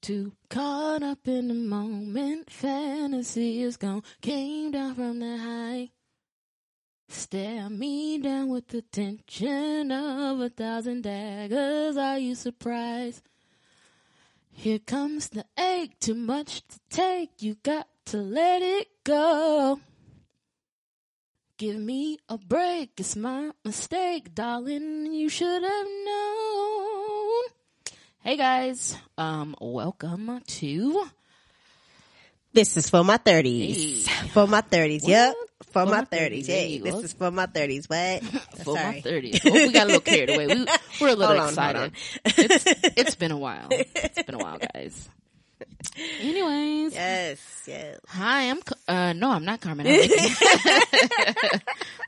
too caught up in the moment. Fantasy is gone. Came down from the high. Stare me down with the tension of a thousand daggers. Are you surprised? Here comes the ache, too much to take. You got to let it go. Give me a break, it's my mistake, darling. You should have known. Hey guys, um, welcome to This is for my thirties. Hey. For my thirties. Yep. For, my my 30s. thirties. Hey, this what? is for my thirties. What? for my thirties. Oh, we got a little carried away. We, we're a little on, excited. It's, it's been a while. It's been a while, guys. Anyways, Yes, yes. hi, I'm. Uh, no, I'm not Carmen. I'm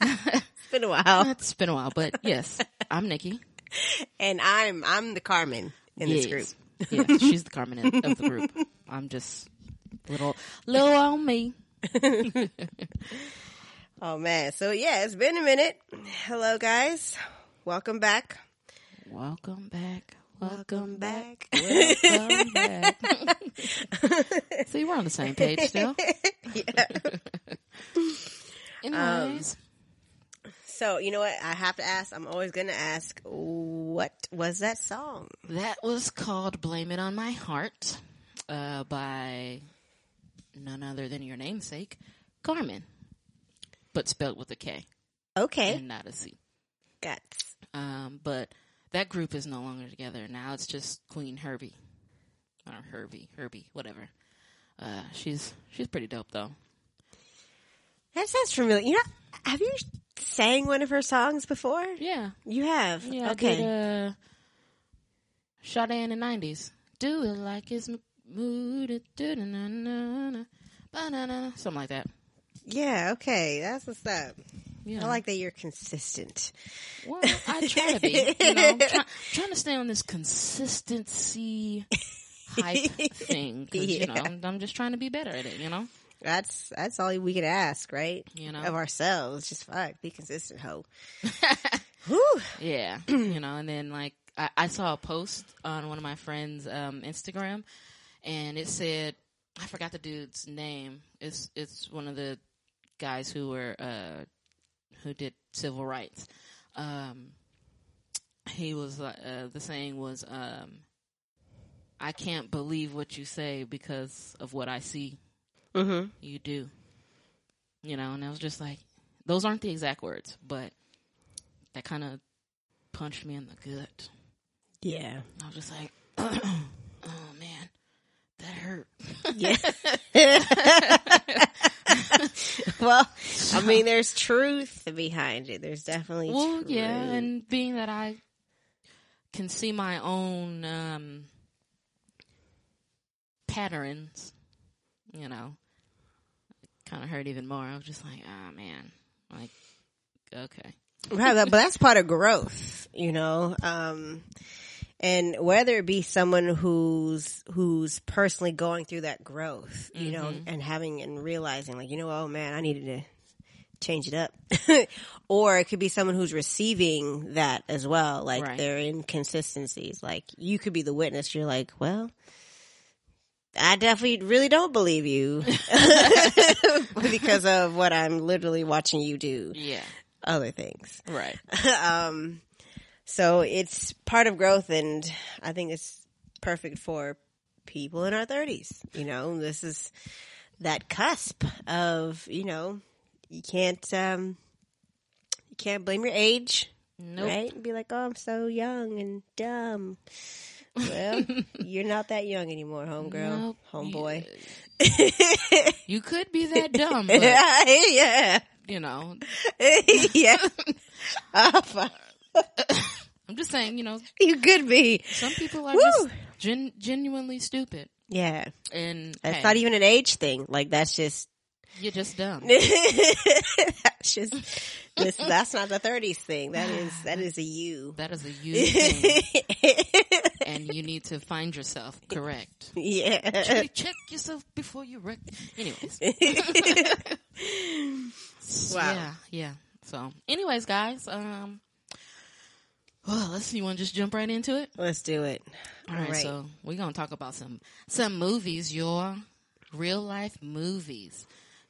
It's been a while. it's been a while, but yes, I'm Nikki. And I'm I'm the Carmen in this group. Yeah, she's the Carmen of the group. I'm just little, little on me. Oh man. So yeah, it's been a minute. Hello guys. Welcome back. Welcome back. Welcome back. Welcome back. See, we're on the same page still. yeah. Anyways, um, So you know what? I have to ask. I'm always gonna ask. What was that song? that was called "Blame It on My Heart" uh, by none other than your namesake, Carmen, but spelled with a K Okay. and not a C. Guts. Um, but that group is no longer together. Now it's just Queen Herbie. Or Herbie, Herbie, whatever. Uh, she's she's pretty dope though. That sounds familiar. You know, have you sang one of her songs before? Yeah, You have. yeah. okay. I did, uh, Sade in the nineties. Do it like it's mood, something like that. Yeah. Okay. That's what's up. Yeah. I like that you're consistent. Well, I try to be. You know, try, trying to stay on this consistency hype thing because you know I'm, I'm just trying to be better at it. You know. That's that's all we can ask, right? You know. Of ourselves. Just fuck. Be consistent, ho. Whew. Yeah, you know, and then like I, I saw a post on one of my friends' um, Instagram, and it said I forgot the dude's name. It's it's one of the guys who were uh, who did civil rights. Um, he was uh, the saying was, um, "I can't believe what you say because of what I see Mm-hmm. you do." You know, and I was just like, those aren't the exact words, but that kind of punched me in the gut. Yeah. I was just like, oh man, that hurt. Yeah. well, I mean, there's truth behind it. There's definitely well, truth. yeah, and being that I can see my own um, patterns, you know, kind of hurt even more. I was just like, oh man, like, okay, Right, but that's part of growth, you know. Um, and whether it be someone who's who's personally going through that growth, you know, Mm-hmm. and having and realizing, like, you know, oh man, I needed to change it up, or it could be someone who's receiving that as well, like Right. their inconsistencies. Like you could be the witness. You're like, well. I definitely really don't believe you because of what I'm literally watching you do yeah, other things right, um, so it's part of growth, and I think it's perfect for people in our thirties. You know, this is that cusp of you know you can't um, you can't blame your age, nope, right? And be like, oh, I'm so young and dumb. Well, you're not that young anymore, homegirl, Nope. homeboy. you could be that dumb, but yeah, you know, yeah. Oh. I'm just saying, you know, You could be. some people are Woo! just gen- genuinely stupid, Yeah. and That's hey, not even an age thing. Like that's just you're just dumb. that's just this that's not the thirties thing. That is that is a you. That is a you thing, and you need to find yourself correct. yeah. check, check yourself before you wreck. Anyways, Wow. yeah, yeah. So, anyways, guys, um, Well, let's see. You want to just jump right into it? Let's do it. All right, so we're gonna talk about some some movies, your real life movies.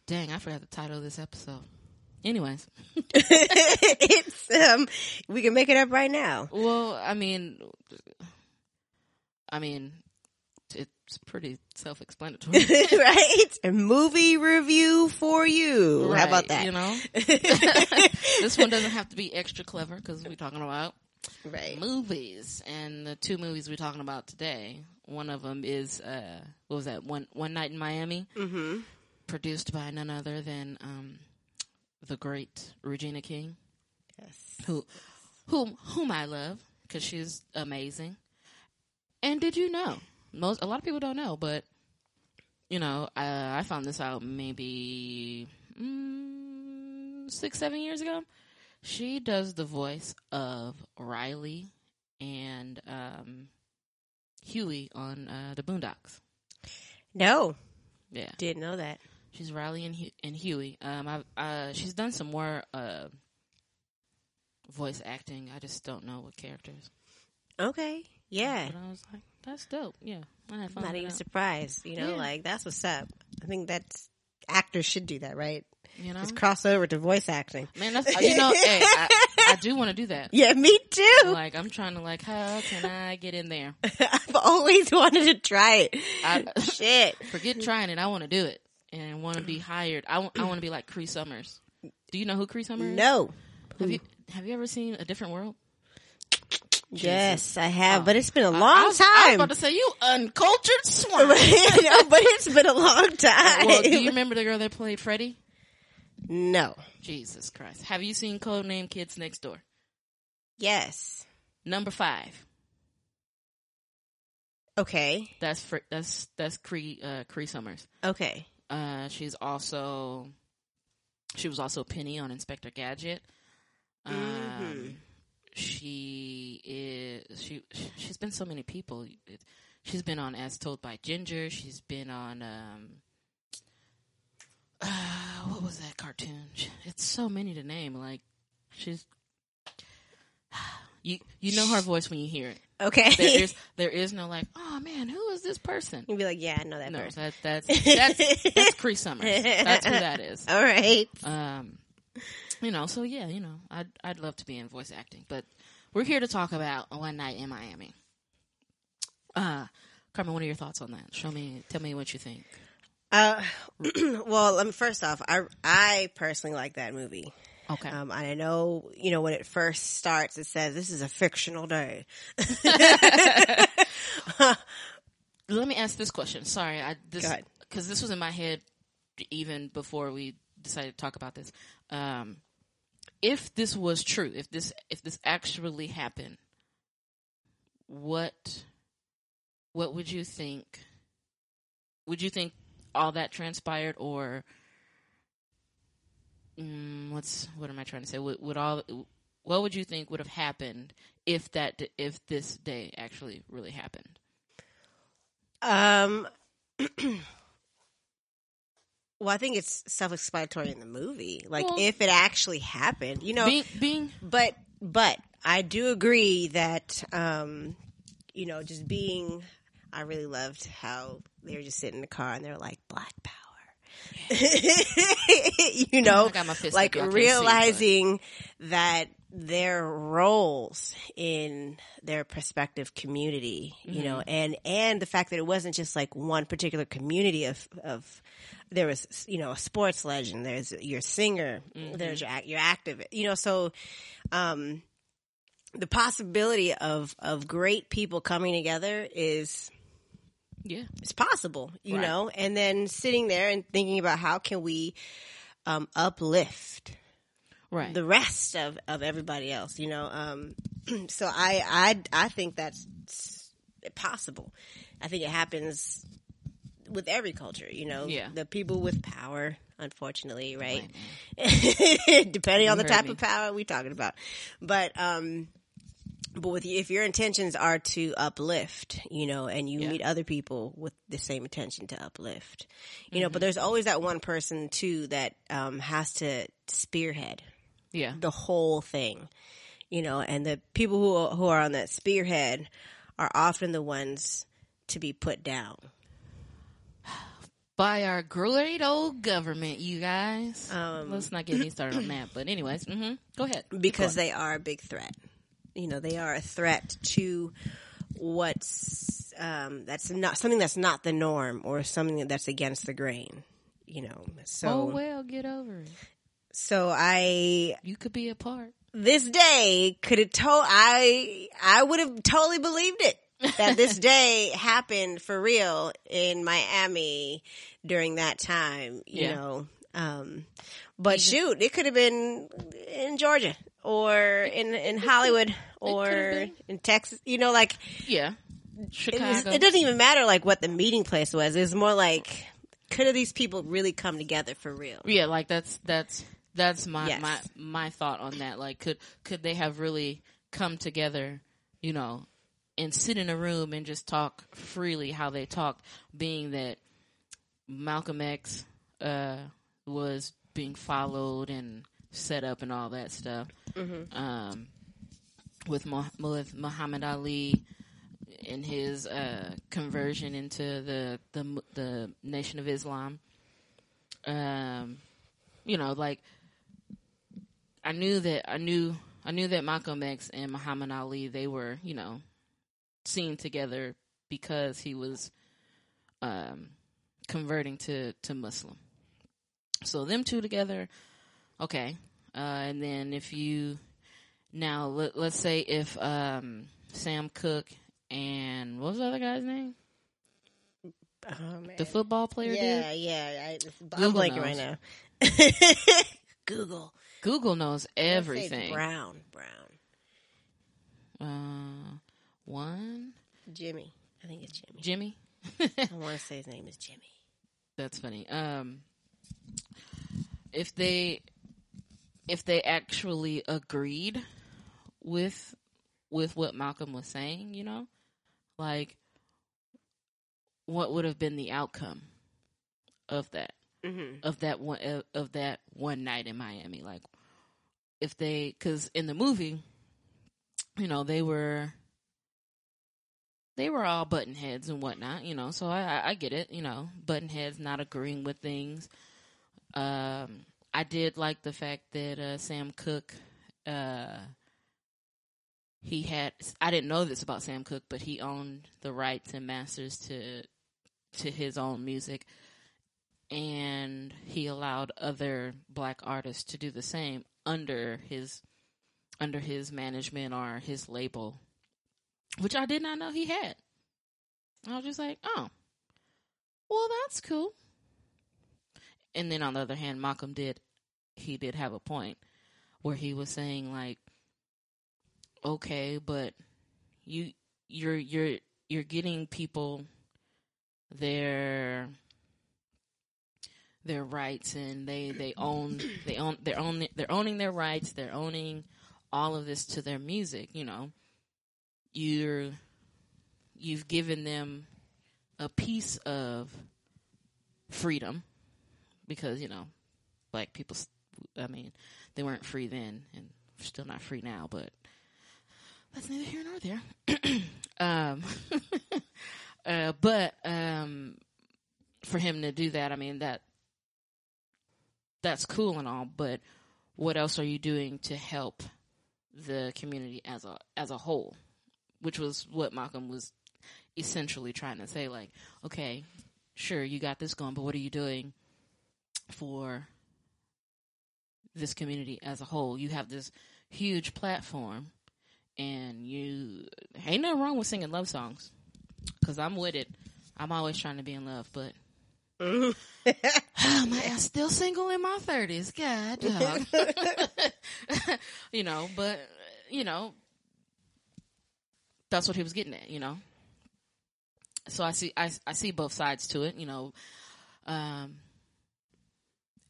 Dang, I forgot the title of this episode. Anyways, it's um, we can make it up right now. well, I mean, I mean, it's pretty self-explanatory. right? A movie review for you. How about that? You know, this one doesn't have to be extra clever because we're talking about right. movies, and the two movies we're talking about today. One of them is uh, what was that? One One Night in Miami, Mm-hmm. produced by none other than um, the great Regina King, Yes. who whom whom I love because she's amazing. And did you know? Most a lot of people don't know, but you know, I, I found this out maybe mm, six, seven years ago. She does the voice of Riley and um, Huey on uh, the Boondocks. No, Yeah, didn't know that. she's Riley and, Hu- and Huey. Um, uh, she's done some more uh, voice acting. I just don't know what characters. Okay. Yeah. But I was like, that's dope. Yeah, I had fun. Not even that, surprised. You know, Yeah. like that's what's up. I think that's actors should do that, right? You know, Just cross over to voice acting. man, that's you know, hey, I, I do want to do that. Yeah, me too. Like, I'm trying to like, how can I get in there? I've always wanted to try it. I, Shit. forget trying it. I want to do it and want to be hired. I want. I want to be like Cree Summers. Do you know who Cree Summers? is? No. Have you Have you ever seen A Different World? Yes, I have, Oh. but it's been a long I was, I was time. about to say you uncultured swine. but it's been a long time. well, do you remember the girl that played Freddie? no. Jesus Christ! Have you seen Codename Kids Next Door? Yes. Number five. Okay. That's Fr- that's that's Cree uh, Cree Summers. Okay. Uh, she's also she was also Penny on Inspector Gadget. Um, Mhm. She is she she's been so many people. It, she's been on As Told by Ginger. She's been on um uh, what was that cartoon? It's so many to name. Like she's you you know her voice when you hear it. Okay. There is there is no like oh man who is this person? You'd be like, yeah, I know that No, person. that, that's that's that's Cree Summers. That's who that is. All right. Um, you know, so yeah, you know, I'd I'd love to be in voice acting, but we're here to talk about One Night in Miami. Uh, Carmen, what are your thoughts on that? Show me, tell me what you think. Uh, well, um, first off, I I personally like that movie. Okay, Um, I know, you know, when it first starts, it says this is a fictional day. let me ask this question. Sorry, I this because this was in my head even before we decided to talk about this. Um, if this was true, if this if this actually happened, what what would you think? Would you think all that transpired, or mm, what's what am I trying to say? Would, would all what would you think would have happened if that if this day actually really happened? Um, well, I think it's self-explanatory in the movie. Like, Well- if it actually happened, you know, being being but but I do agree that um, you know, just being, I really loved how they were just sitting in the car and they're like Black Power. you know, I got my fist like y'all see, realizing that their roles in their prospective community, you know, Mm-hmm. and and the fact that it wasn't just like one particular community of of there was you know a sports legend, there's your singer, Mm-hmm. there's your act- your activist, you know, so um the possibility of of great people coming together is yeah. it's possible, you Right. know, and then sitting there and thinking about how can we um, uplift Right. the rest of, of everybody else, you know. Um, so I, I I think that's possible. I think it happens with every culture, you know. Yeah. The people with power, unfortunately, right? Right, Depending on the type me. of power we're talking about, but um, but with if your intentions are to uplift, you know, and you Yeah. meet other people with the same intention to uplift, you know, but Mm-hmm. there's always that one person too that um has to spearhead yeah. the whole thing. you know, and the people who who are on that spearhead are often the ones to be put down. By our great old government, you guys. Um, Let's not get me started on that. But anyways, hmm go ahead. because they are a big threat. You know, they are a threat to what's um, that's not something that's not the norm or something that's against the grain. You know, so oh well, get over it. So I You could be a part. this day could have told I I would have totally believed it that this day happened for real in Miami during that time, you Yeah. know. Um but shoot, it could have been in Georgia or in in Hollywood or in Texas, you know like Yeah, it, Chicago. was- it doesn't even matter like what the meeting place was. It's more like could have these people really come together for real? Yeah, like that's that's that's my Yes. my my thought on that. Like, could could they have really come together, you know, and sit in a room and just talk freely how they talked, being that Malcolm X uh, was being followed and set up and all that stuff. Um, with Mo- with Muhammad Ali in his uh, conversion into the, the the Nation of Islam. Um, you know, like I knew that I knew I knew that Malcolm X and Muhammad Ali they were you know seen together because he was um, converting to to Muslim. So them two together, okay. Uh, and then if you now let, let's say if um, Sam Cooke and what was the other guy's name? Oh. The football player dude? Yeah, yeah. I, I'm Google blanking knows. right now. Google. Google knows everything. Brown, Brown, Uh, one Jimmy. I think it's Jimmy. Jimmy. I want to say his name is Jimmy. That's funny. Um, if they if they actually agreed with with what Malcolm was saying, you know, like what would have been the outcome of that Mm-hmm. of that one of, that one night in Miami? Like if they because in the movie, you know, they were they were all button heads and whatnot, you know. So I, I, get it, you know, button heads not agreeing with things. Um, I did like the fact that uh, Sam Cooke, uh, he had. I didn't know this about Sam Cooke, but he owned the rights and masters to to his own music, and he allowed other black artists to do the same under his under his management or his label which I did not know he had. I was just like, oh, well, that's cool. And then on the other hand, Malcolm did, he did have a point where he was saying like, okay, but you, you're, you're, you're getting people their, their rights and they, they own, they own, they're own, they're owning their rights. They're owning all of this to their music, you know you're you've given them a piece of freedom because you know black people i mean they weren't free then and still not free now but that's neither here nor there um uh but um for him to do that i mean that that's cool and all but what else are you doing to help the community as a as a whole which was what Malcolm was essentially trying to say. Like, okay, sure, you got this going, but what are you doing for this community as a whole? You have this huge platform, and you ain't nothing wrong with singing love songs, because I'm with it. I'm always trying to be in love, but oh, my, I'm still single in my thirties. God, dog. you know, but you know, that's what he was getting at, you know. So I see, I, I see both sides to it, you know. Um,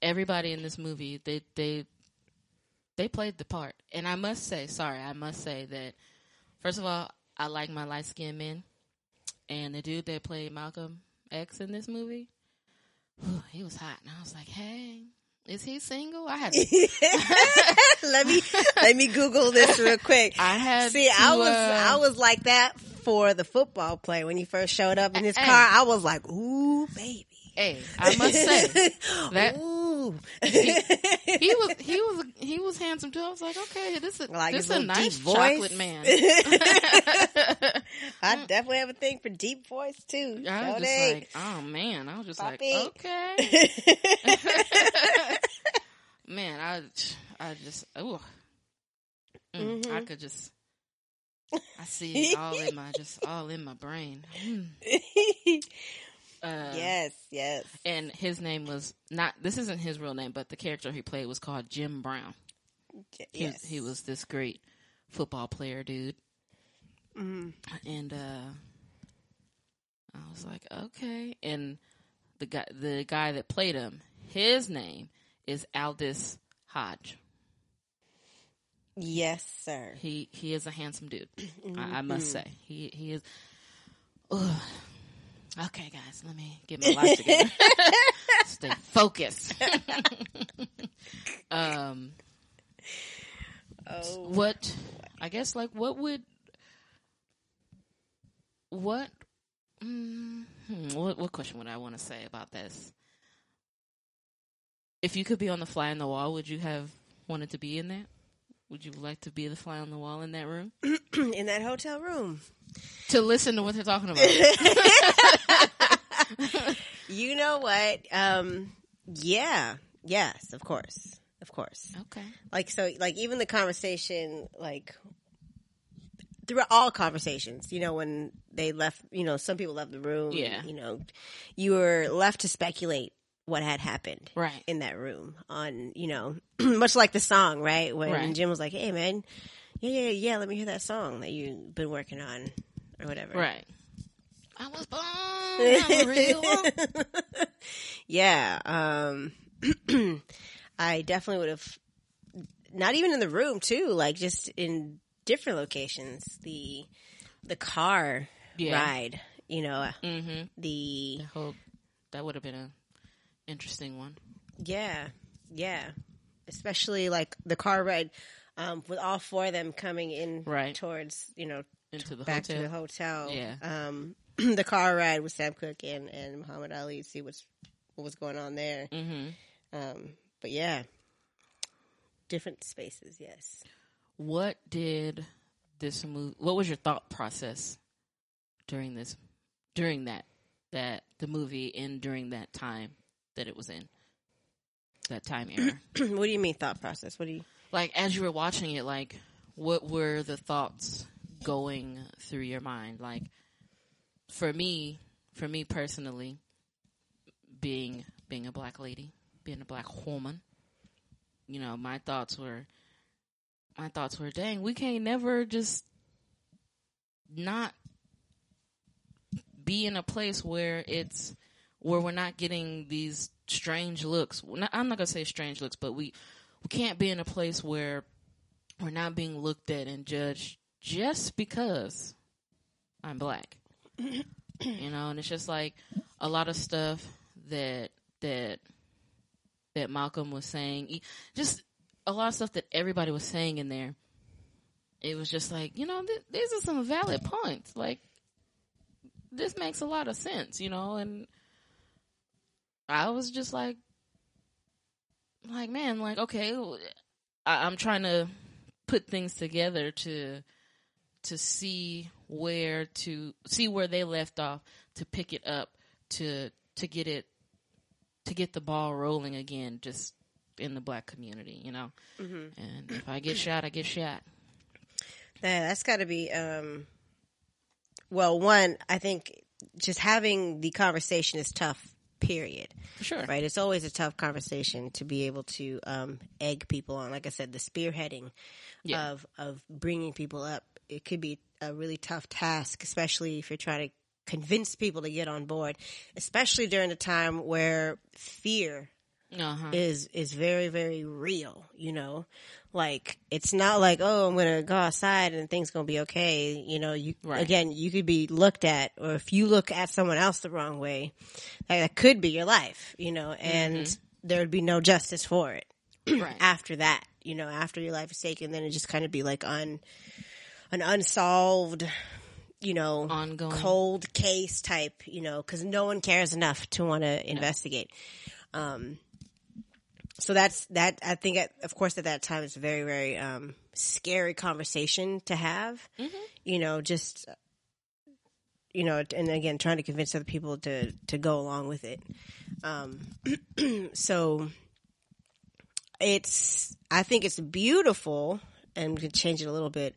everybody in this movie, they, they, they played the part, and I must say, sorry, I must say that first of all, I like my light skinned men, and the dude that played Malcolm X in this movie, he was hot, and I was like, hey, Is he single? I had to, let me let me Google this real quick. I had See, to, I was uh, I was like that for the football play when he first showed up in his Hey. car. I was like, "Ooh, baby." Hey, I must say that Ooh. He was he was he was handsome too. I was like, okay, this is Like this a nice deep voice. chocolate man. I definitely have a thing for deep voice too. I was just they. like, oh man, I was just Poppy. like, okay, man, I I just oh, mm, I Mhm. could just. I see it all in my just all in my brain. Mm. Uh, yes, yes. and his name was not. This isn't his real name, but the character he played was called Jim Brown. He, yes. he was this great football player, dude. Mhm. and uh I was like, okay. And the guy, the guy that played him, his name is Aldis Hodge. Yes, sir. He he is a handsome dude. I, I must say, he he is. Ugh. Okay, guys, let me get my life together. Stay focused. um, Oh, what I guess like what would what mm, what what question would I want to say about this? If you could be on the fly on the wall, would you have wanted to be in that? Would you like to be the fly on the wall in that room in that hotel room. to listen to what they're talking about? You know what? Um, yeah, yes, of course, of course. okay, Like so, like even the conversation, like through all conversations, you know, when they left, you know, some people left the room. Yeah. you know, you were left to speculate what had happened right, in that room. On you know, much like the song, right? When Right. Jim was like, "Hey, man, yeah, yeah, yeah, let me hear that song that you've been working on, or whatever." right. I was born I'm a real one. yeah. Um, I definitely would have, not even in the room too, like just in different locations. The, the car Yeah. ride, you know, Mm-hmm. the, I hope that would have been a interesting one. yeah, yeah. Especially like the car ride, um, with all four of them coming in Right. towards, you know, Into the back hotel. to the hotel. Yeah. Um, the car ride with Sam Cooke and, and Muhammad Ali, see what's, what was going on there. mm-hmm. Um, but yeah, different spaces. Yes. What did this move? What was your thought process during this, during that, that the movie and during that time that it was in, that time era? what do you mean thought process? What do you? like as you were watching it, like what were the thoughts going through your mind? Like for me, for me personally, being being a black lady, being a black woman, you know, my thoughts were my thoughts were, dang, we can't never just not be in a place where it's where we're not getting these strange looks. I'm not gonna say strange looks, but we we can't be in a place where we're not being looked at and judged just because I'm black. You know, and it's just like a lot of stuff that that that Malcolm was saying, just a lot of stuff that everybody was saying in there. It was just like, you know, th- these are some valid points. Like, this makes a lot of sense, you know, and I was just like, like, man, like, okay, I, I'm trying to put things together to to see where to see where they left off to pick it up to to get it to get the ball rolling again just in the black community you know and if i get shot i get shot Yeah, that's got to be. Um, well, one, I think just having the conversation is tough. Period. for sure Right. It's always a tough conversation to be able to um, egg people on. Like I said, the spearheading Yeah. of of bringing people up. It could be a really tough task, especially if you're trying to convince people to get on board, especially during a time where fear uh-huh is is very very real you know like it's not like oh i'm gonna go outside and things gonna be okay you know you Right. again you could be looked at or if you look at someone else the wrong way that, that could be your life you know and there would be no justice for it right. after that. You know, after your life is taken, then it just kind of be like un an unsolved, you know, Ongoing. cold case type. You know, because no one cares enough to want to investigate. Um, so that's that. I think, at, of course, at that time, it's a very, very um, scary conversation to have. You know, just you know, and again, trying to convince other people to to go along with it. Um, so it's, I think it's beautiful, and to change it a little bit,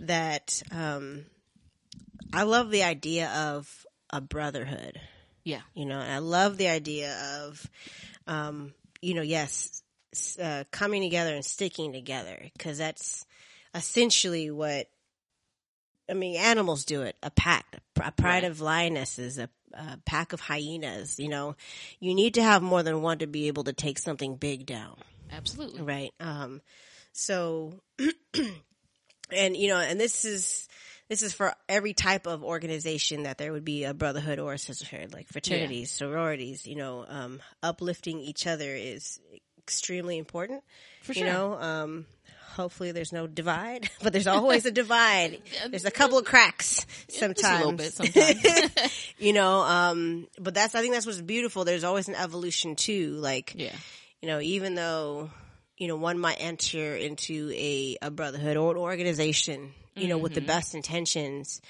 that um, I love the idea of a brotherhood Yeah. you know and i love the idea of um you know yes uh, coming together and sticking together because that's essentially what i mean animals do it a pack a pride Right. of lionesses a, a pack of hyenas you know you need to have more than one to be able to take something big down Absolutely. right um so and you know and this is this is for every type of organization that there would be a brotherhood or a sisterhood like fraternities sororities you know um uplifting each other is extremely important For sure. you know um hopefully there's no divide but there's always a divide there's a couple of cracks sometimes Just a little bit sometimes. you know um but that's i think that's what's beautiful there's always an evolution too like yeah. you know, even though, you know, one might enter into a, a brotherhood or an organization, you know, with the best intentions,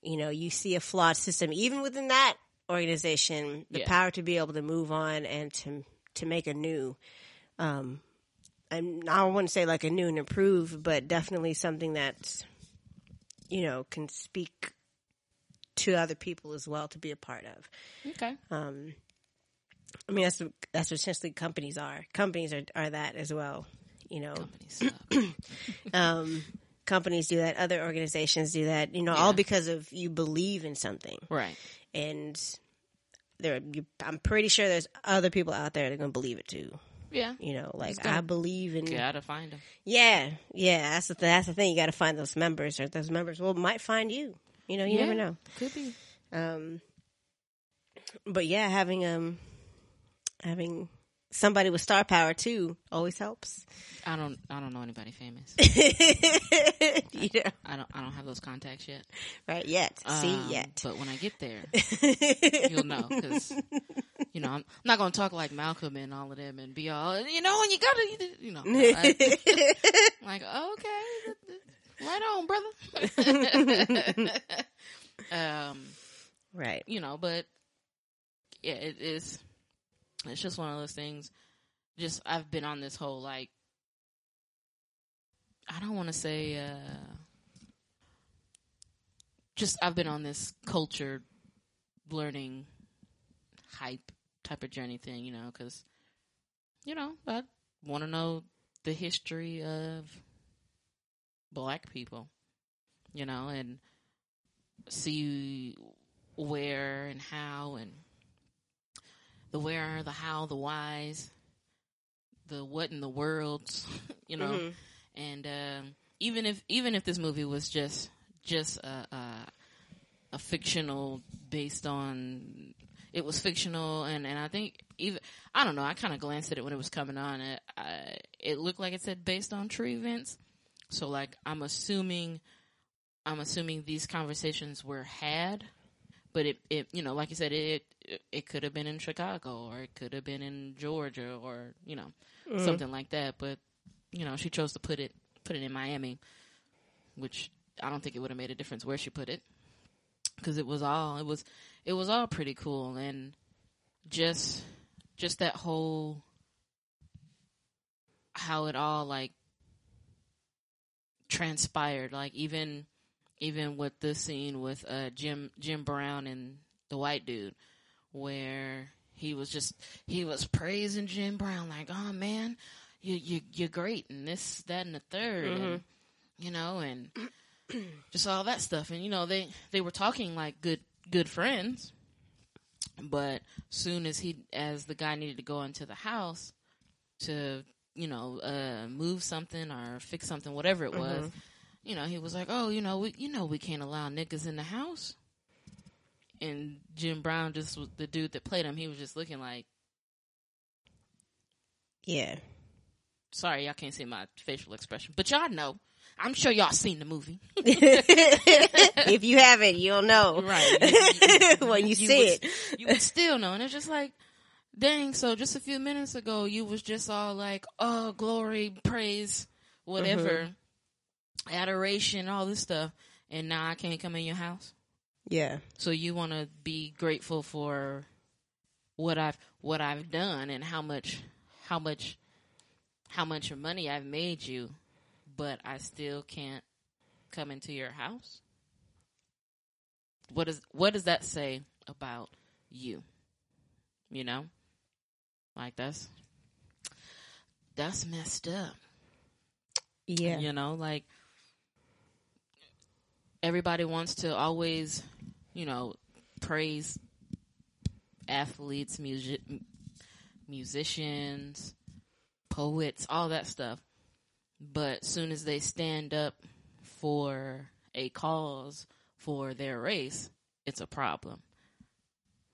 you know, you see a flawed system, even within that organization, the Yeah. power to be able to move on and to, to make a new, um, and I wouldn't say like a new and improved, but definitely something that, you know, can speak to other people as well to be a part of. Okay. Um, I mean, that's that's what essentially companies are. Companies are are that as well. You know, Companies um, companies do that. Other organizations do that. You know, all because of you believe in something, right. and there. You, I'm pretty sure there's other people out there that are gonna believe it too. Yeah. You know, like I believe in. Gotta find them. Yeah, yeah. That's the th- that's the thing. You got to find those members, or those members will might find you. You know, you never know. Could be. Um, but yeah, having um, having somebody with star power too always helps. I don't. I don't know anybody famous. yeah, I don't. I don't have those contacts yet. right. Yet, see, Um, yet. But when I get there, you'll know because you know I'm not going to talk like Malcolm and all of them and be all you know and you got to you know I, like okay right on brother um right. you know but yeah it is it's just one of those things. Just I've been on this whole like I don't want to say uh just I've been on this culture learning hype type of journey thing, you know, because you know I want to know the history of black people, you know, and see where and how and the where, the how, the whys, the what in the worlds, you know, Mhm. and um, even if even if this movie was just just a, a a fictional based on it was fictional and and I think even I don't know I kind of glanced at it when it was coming on. It I, it looked like it said based on true events. So like I'm assuming I'm assuming these conversations were had but it it you know like you said it it, it could have been in Chicago or it could have been in Georgia or you know mm-hmm. something like that. But you know she chose to put it put it in Miami which I don't think it would have made a difference where she put it because it was all it was it was all pretty cool. And just just that whole how it all like transpired like even even with the scene with uh Jim Jim Brown and the white dude where he was just he was praising Jim Brown like oh man you you you're great and this that and the 3rd and you know and just all that stuff. And you know they they were talking like good good friends but soon as he as the guy needed to go into the house to you know uh move something or fix something whatever it was you know he was like oh you know we you know we can't allow niggas in the house and Jim Brown just was the dude that played him he was just looking like Yeah. Sorry, y'all can't see my facial expression, but y'all know. I'm sure y'all seen the movie, if you haven't, you'll know. right? when you, see would, it. you would still know. And it's just like, dang. So just a few minutes ago, you was just all like, oh, glory, praise, whatever, mm-hmm. Adoration, all this stuff, and now I can't come in your house. Yeah. So you want to be grateful for what I've what I've done and how much how much how much money I've made you, but I still can't come into your house. What is what does that say about you? You know? Like that's that's messed up. Yeah. You know, like everybody wants to always, you know, praise athletes, music, musicians, poets, all that stuff. But soon as they stand up for a cause for their race, it's a problem.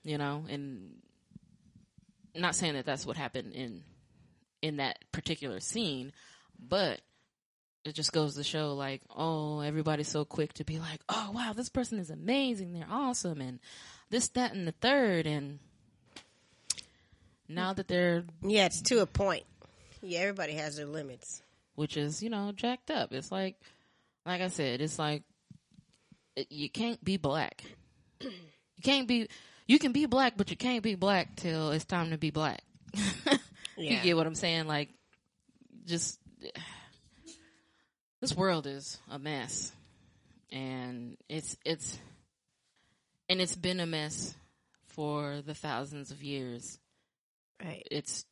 You know, and not saying that that's what happened in in that particular scene, but it just goes to show like, oh, everybody's so quick to be like, oh wow, this person is amazing, they're awesome, and this, that, and the third, and now that they're, Yeah, it's to a point. Yeah, everybody has their limits. which is you know jacked up. It's like, like I said, it's like it, you can't be black. You can't be. You can be black, but you can't be black till it's time to be black. You get what I'm saying? Like, just this world is a mess, and it's it's and it's been a mess for the thousands of years. Right. It's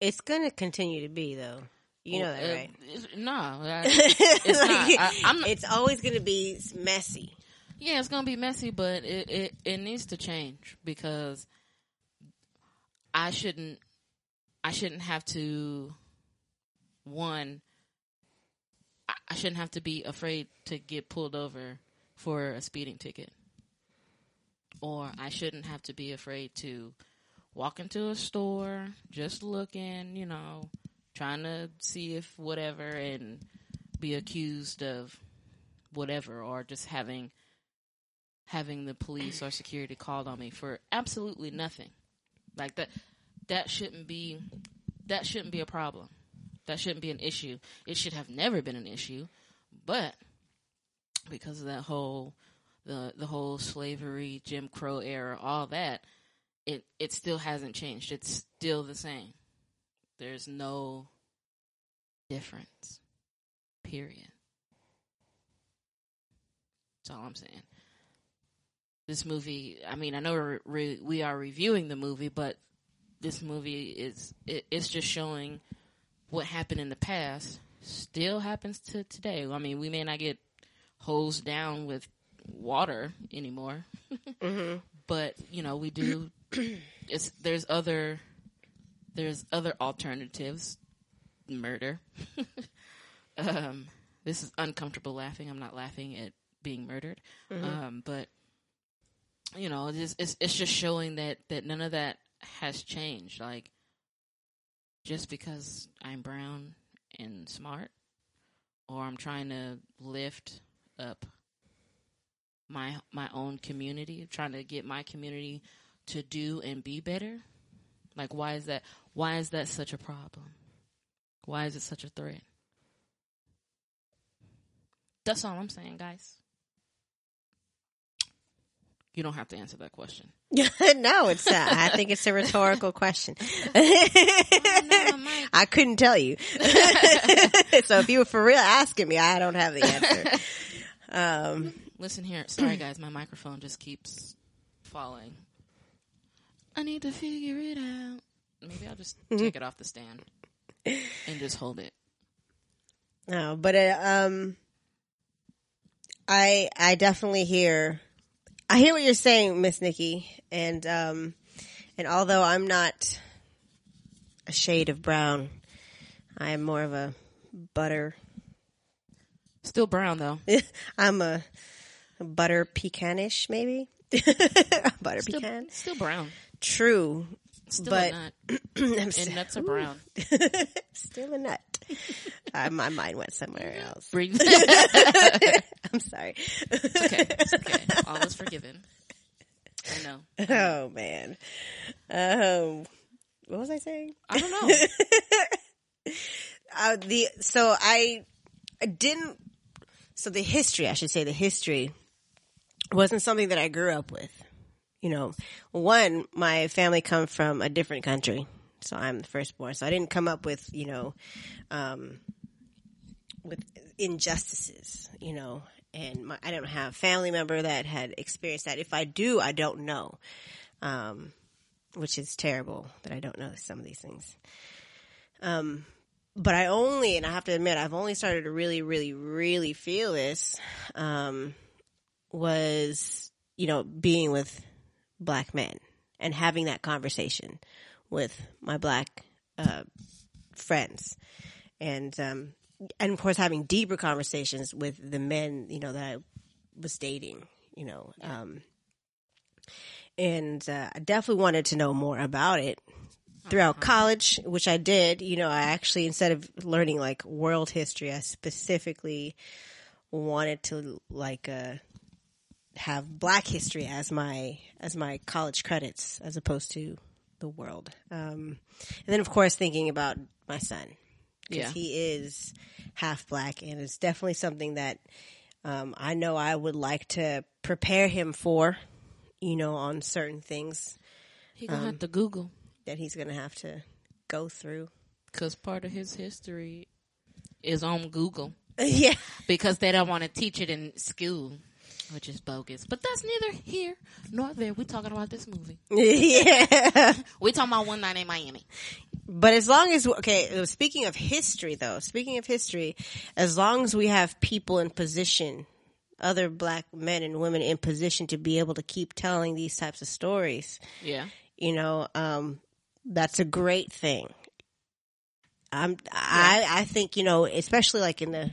It's going to continue to be, though. You know that, uh, right? it's- no, I- it's not. I, I'm it's always going to be messy. Yeah, it's gonna be messy, but it, it it needs to change because I shouldn't I shouldn't have to one I, shouldn't have to be afraid to get pulled over for a speeding ticket. Or I shouldn't have to be afraid to walk into a store just looking, you know, trying to see if whatever and be accused of whatever or just having having the police or security called on me for absolutely nothing. Like that that shouldn't be that shouldn't be a problem. That shouldn't be an issue. It should have never been an issue. But because of that whole the the whole slavery, Jim Crow era, all that, it it still hasn't changed. It's still the same. There's no difference. Period. That's all I'm saying this movie i mean i know we're re- we are reviewing the movie but this movie is it, it's just showing what happened in the past still happens to today. I mean we may not get hosed down with water anymore. Mm-hmm. but you know we do it's there's other there's other alternatives. Murder. Um this is uncomfortable laughing. I'm not laughing at being murdered. Um but you know it's, it's it's just showing that that none of that has changed. Like just because i'm brown and smart or i'm trying to lift up my my own community trying to get my community to do and be better? Like why is that why is that such a problem? Why is it such a threat? That's all i'm saying guys you don't have to answer that question no, it's not. I think it's a rhetorical question. no, I couldn't tell you. so if you were for real asking me, I don't have the answer. Um, Listen here. Sorry, guys. My microphone just keeps falling. I need to figure it out. Maybe I'll just take it off the stand and just hold it. no, but uh, um, I I definitely hear I hear what you're saying, Miss Nikki, and um, and although I'm not a shade of brown, I am more of a butter. Still brown though. I'm a, a butter pecanish, maybe butter Still, pecan. still brown. True, Still but a nut. And nuts are brown. still a nut. uh, my mind went somewhere else. I'm sorry. It's okay. It's okay. All is forgiven. I know. Oh man. Um, what was I saying? I don't know. Uh, the so I, I didn't. So the history, I should say, the history wasn't something that I grew up with. You know, one, my family come from a different country, so I'm the firstborn. So I didn't come up with you know, um, with injustices. You know, and my, I don't have a family member that had experienced that. If I do, I don't know. Um, which is terrible that I don't know some of these things. Um, but I only, and I have to admit, I've only started to really, really, really feel this, um, was, you know, being with black men and having that conversation with my black, uh, friends. And, um, and of course having deeper conversations with the men, you know, that I was dating, you know, um, and uh, I definitely wanted to know more about it throughout college, which I did. You know, I actually instead of learning like world history, I specifically wanted to like uh, have Black history as my as my college credits, as opposed to the world. Um, and then, of course, thinking about my son because Yeah. he is half black, and it's definitely something that um, I know I would like to prepare him for. You know, on certain things He gonna have to Google that he's going to have to go through. because part of his history is on Google yeah. because they don't want to teach it in school, which is bogus. But that's neither here nor there. We're talking about this movie. yeah. We're talking about One Night in Miami. But as long as, okay, speaking of history though, speaking of history, as long as we have people in position, other black men and women in position to be able to keep telling these types of stories, Yeah. you know, um, that's a great thing. I'm, I, I think, you know, especially like in the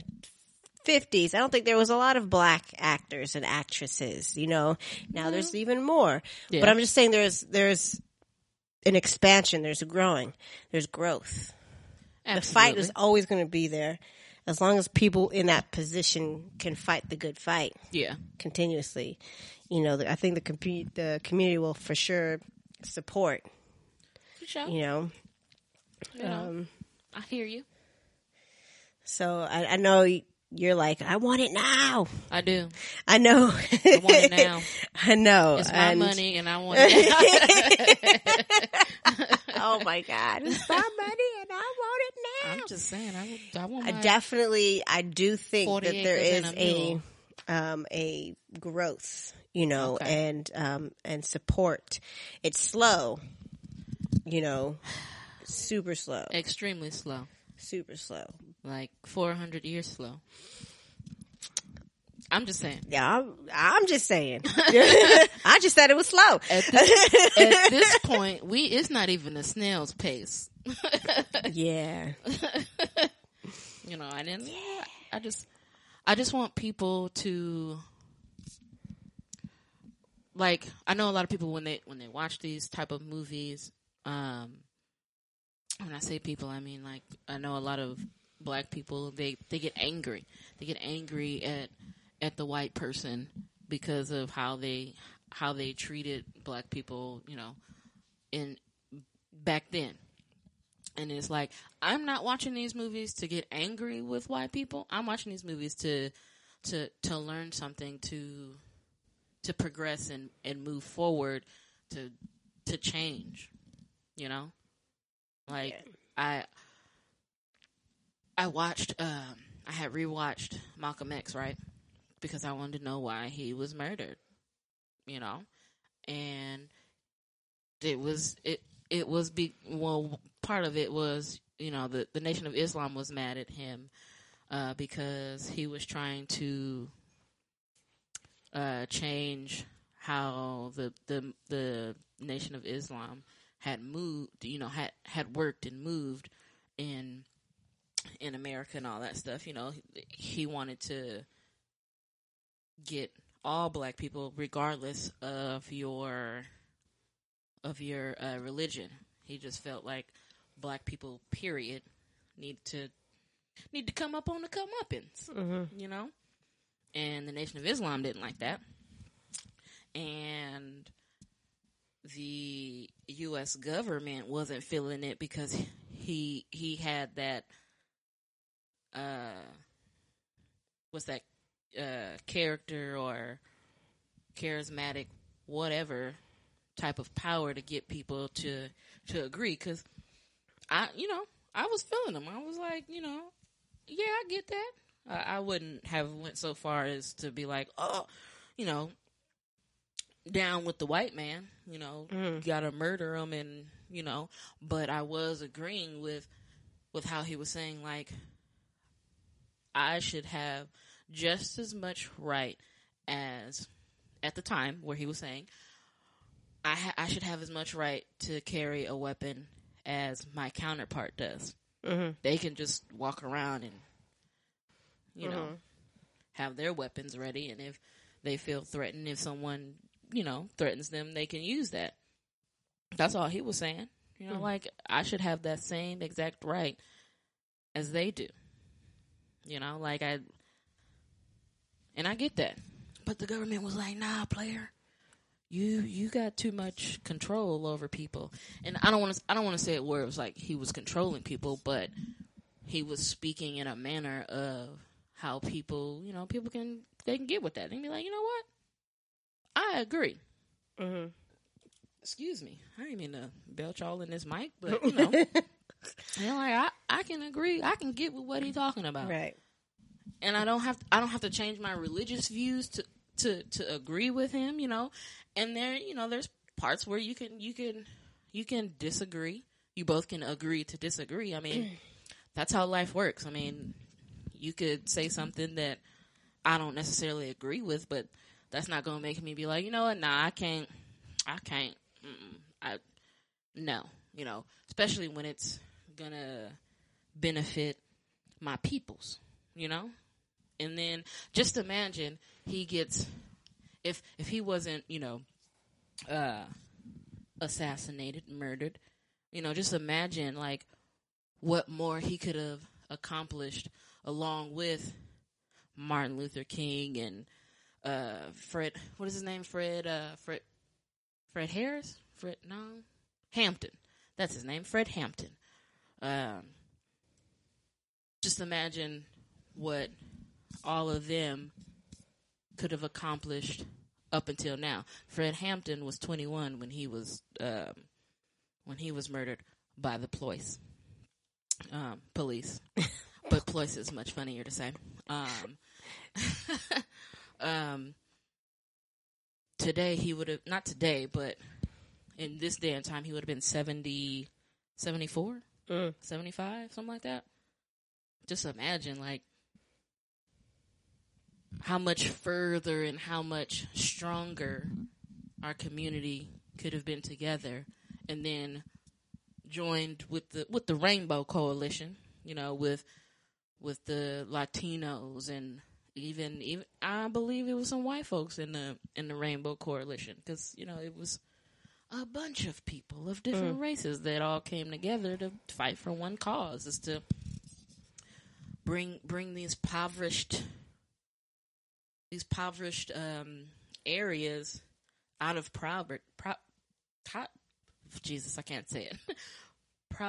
50s, I don't think there was a lot of black actors and actresses, you know. Now there's even more. Yeah. But I'm just saying there's, there's an expansion, there's a growing, there's growth. The fight is always going to be there as long as people in that position can fight the good fight yeah. continuously. You know, I think the com- the community will for sure support, For sure. you know. You know, Um, I hear you. so I, I know you're like, I want it now. I do. I know. I want it now. I know. It's my And- money, and I want it. oh my God. It's my money and I want it now. I'm just saying. I, I want I definitely, I do think that there is a a, um, a growth, you know, Okay. and, um, and support. It's slow, you know, super slow, extremely slow, super slow. Like 400 years slow. I'm just saying. Yeah, I'm, I'm just saying. I just said it was slow. At this, at this point, we it's not even a snail's pace. yeah. You know, I didn't. I just, I just want people to, like, I know a lot of people when they when they watch these type of movies. Um, when I say people, I mean like I know a lot of black people. They they get angry. They get angry at at the white person because of how they how they treated black people. You know, in back then. And it's like I'm not watching these movies to get angry with white people. I'm watching these movies to to to learn something to to progress and and move forward to to change. You know? Like I I watched um I had rewatched Malcolm X, right? Because I wanted to know why he was murdered. You know? And it was it it was be well part of it was you know the the nation of Islam was mad at him uh, because he was trying to uh, change how the the the nation of Islam had moved you know had had worked and moved in in America and all that stuff you know he wanted to get all black people regardless of your of your uh, religion. He just felt like black people, period, need to need to come up on the comeuppance, Mm-hmm. you know. And the Nation of Islam didn't like that, and the U.S. government wasn't feeling it because he he had that uh what's that uh character or charismatic whatever type of power to get people to to agree. Because I you know I was feeling them I was like you know yeah I get that. I, I wouldn't have went so far as to be like oh you know down with the white man you know Mhm. gotta murder him and you know. But I was agreeing with with how he was saying like I should have just as much right as at the time where he was saying I ha- I should have as much right to carry a weapon as my counterpart does. Mm-hmm. They can just walk around and you know Mhm. have their weapons ready and if they feel threatened if someone, you know, threatens them, they can use that. That's all he was saying. You know, Mhm. like I should have that same exact right as they do. You know, like I and I get that. But the government was like, "Nah, player. You you got too much control over people." And I don't want to I don't want to say it where it was like he was controlling people, but he was speaking in a manner of how people, you know, people can they can get with that. and be like, "You know what? I agree." Mm-hmm. Excuse me. I didn't mean to belch all in this mic, but you know, know, like I, I can agree. I can get with what he's talking about, Right. and I don't have I don't have to change my religious views to to to agree with him. You know, and there you know there's parts where you can you can you can disagree. You both can agree to disagree. I mean, that's how life works. I mean, you could say something that I don't necessarily agree with, but that's not going to make me be like, you know what? Nah, I can't. I can't. Mm-mm. I no. You know, especially when it's gonna benefit my peoples. You know, and then just imagine he gets if if he wasn't you know uh assassinated, murdered. You know, just imagine like what more he could have accomplished along with Martin Luther King and uh Fred what is his name? Fred uh Fred Fred Harris? Fred no Hampton. That's his name, Fred Hampton. Um just imagine what all of them could have accomplished up until now. Fred Hampton was 21 when he was um, when he was murdered by the Ploys um, police, but Ploys is much funnier to say. Um, um, today he would have not today, but in this day and time he would have been 70, 74, Mm. 75, something like that. Just imagine like how much further and how much stronger our community could have been together and then joined with the with the rainbow coalition you know with with the latinos and even even i believe it was some white folks in the in the rainbow coalition because you know it was a bunch of people of different races that all came together to fight for one cause is to bring bring these impoverished these impoverished um, areas out of poverty. Pro, top, Jesus, I can't say it. Pro,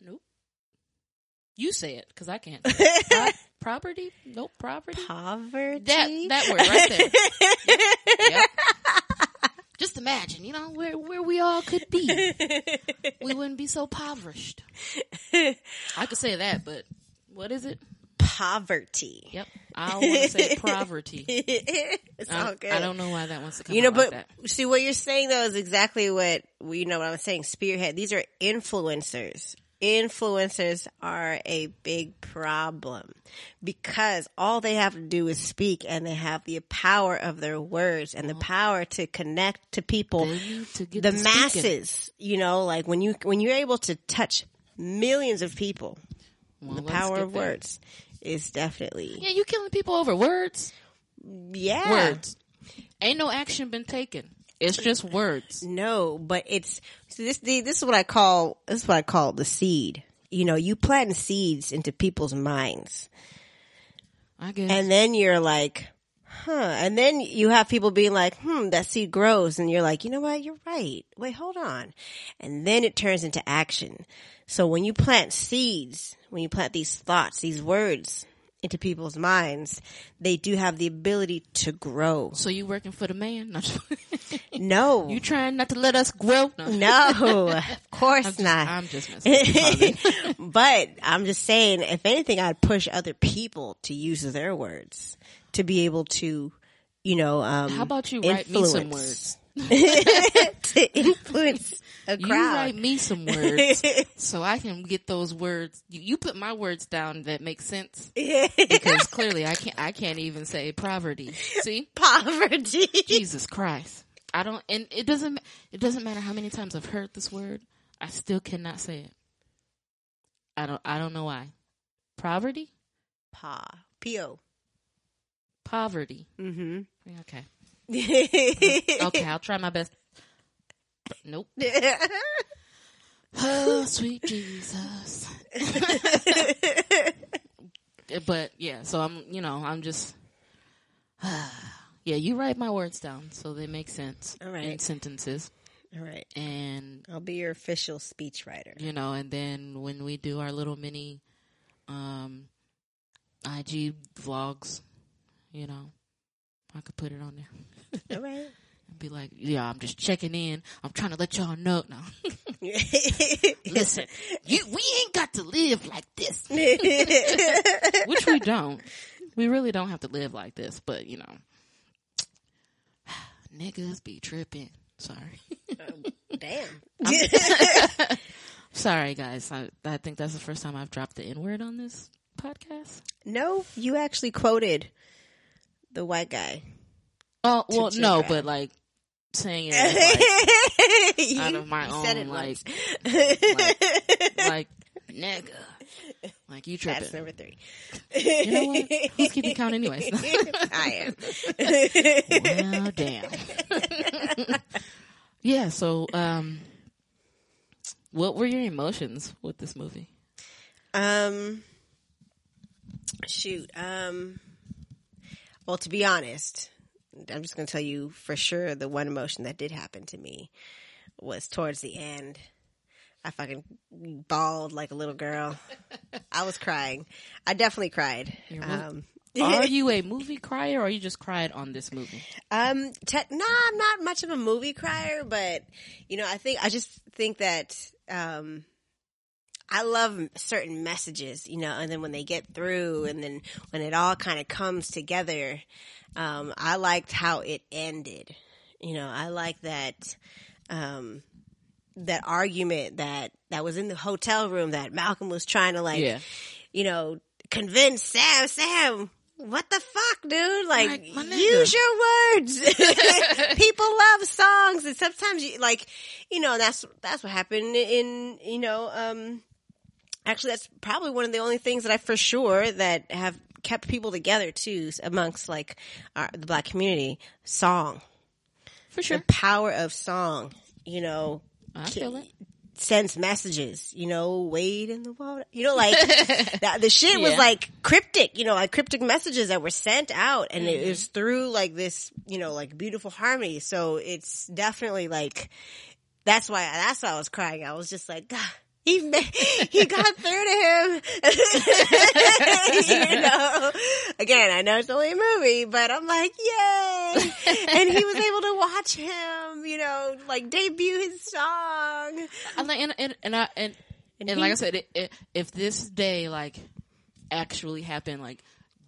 nope. You say it because I can't. Say it. Pro, property? Nope. Property. Poverty. That that word right there. Yep. Just imagine, you know, where where we all could be. We wouldn't be so impoverished. I could say that, but what is it? Poverty. Yep. I want to say poverty. it's all I, good. I don't know why that wants to come You know, but like see what you're saying though is exactly what you know what I'm saying. Spearhead. These are influencers. Influencers are a big problem because all they have to do is speak and they have the power of their words and the uh-huh. power to connect to people to the to speaking. masses you know like when you when you're able to touch millions of people Well, the power of words is definitely Yeah, you killing people over words. yeah Words. Ain't no action been taken. It's just words. No, but it's so this. The, this is what I call. This is what I call the seed. You know, you plant seeds into people's minds, I guess. and then you're like, huh. And then you have people being like, hmm, that seed grows, and you're like, you know what? You're right. Wait, hold on. And then it turns into action. So when you plant seeds, when you plant these thoughts, these words into people's minds, they do have the ability to grow. so you working for the man? No, No, you trying not to let us grow? No, no, of course I'm just, not. I'm just messing. with you, Colin. but I'm just saying, if anything, I'd push other people to use their words to be able to, you know, um, How about you write me some words? to influence a You write me some words so I can get those words. You, you put my words down that make sense because clearly I can't. I can't even say poverty. See, Poverty. Jesus Christ. I don't, and it doesn't. It doesn't matter how many times I've heard this word. I still cannot say it. I don't. I don't know why. Poverty. Pa. P-O. Poverty. Mm-hmm. Okay. Okay. I'll try my best. Nope. Oh, sweet Jesus. but yeah, so I'm, you know, I'm just, yeah, you write my words down so they make sense All right. in sentences. All right. And, I'll be your official speechwriter. you know, and then when we do our little mini, um, IG vlogs, you know, I could put it on there All right. and be like, yeah, I'm just checking in. I'm trying to let y'all know now. Listen, you, we ain't got to live like this. which we don't. We really don't have to live like this, but you know, niggas be tripping. Sorry, um, Damn. sorry guys. I I think that's the first time I've dropped the N word on this podcast. no, you actually quoted the white guy. Oh well, no, but like saying it like, you, out of my own, like- once. like nigga, like you tripping. That's number three. You know what? Who's keeping count anyways? I am. well, damn. yeah. So, um, what were your emotions with this movie? Um, shoot. Um, well, to be honest, I'm just going to tell you for sure the one emotion that did happen to me was towards the end. I fucking bawled like a little girl. I was crying. I definitely cried. Um, Are you a movie crier, or you just cried on this movie? Um, te- no, I'm not much of a movie crier, but you know, I think I just think that um, I love certain messages, you know, and then when they get through, and then when it all kind of comes together, um, I liked how it ended. You know, I like that. Um, that argument that that was in the hotel room that Malcolm was trying to like yeah, you know, convince Sam, Sam, what the fuck, dude? Like, Like, use your words. People love songs, and sometimes you like, you know, that's that's what happened in, you know, um, actually, that's probably one of the only things that I for sure that have kept people together too, amongst like our, the black community. Song, for sure. the power of song. You know, I feel it. sends messages, you know, wade in the water. You know, like that, the shit was like cryptic, you know, like cryptic messages that were sent out and Mm-hmm. it was through like this, you know, like beautiful harmony. So it's definitely like, that's why, that's why I was crying. I was just like, he, he got through to him. you know, again, I know it's only a movie, but I'm like, yay. and he was able to watch him, you know, like debut his song. I'm like, and and and, I, and, And and like I said, it, it, if this day like actually happened, like,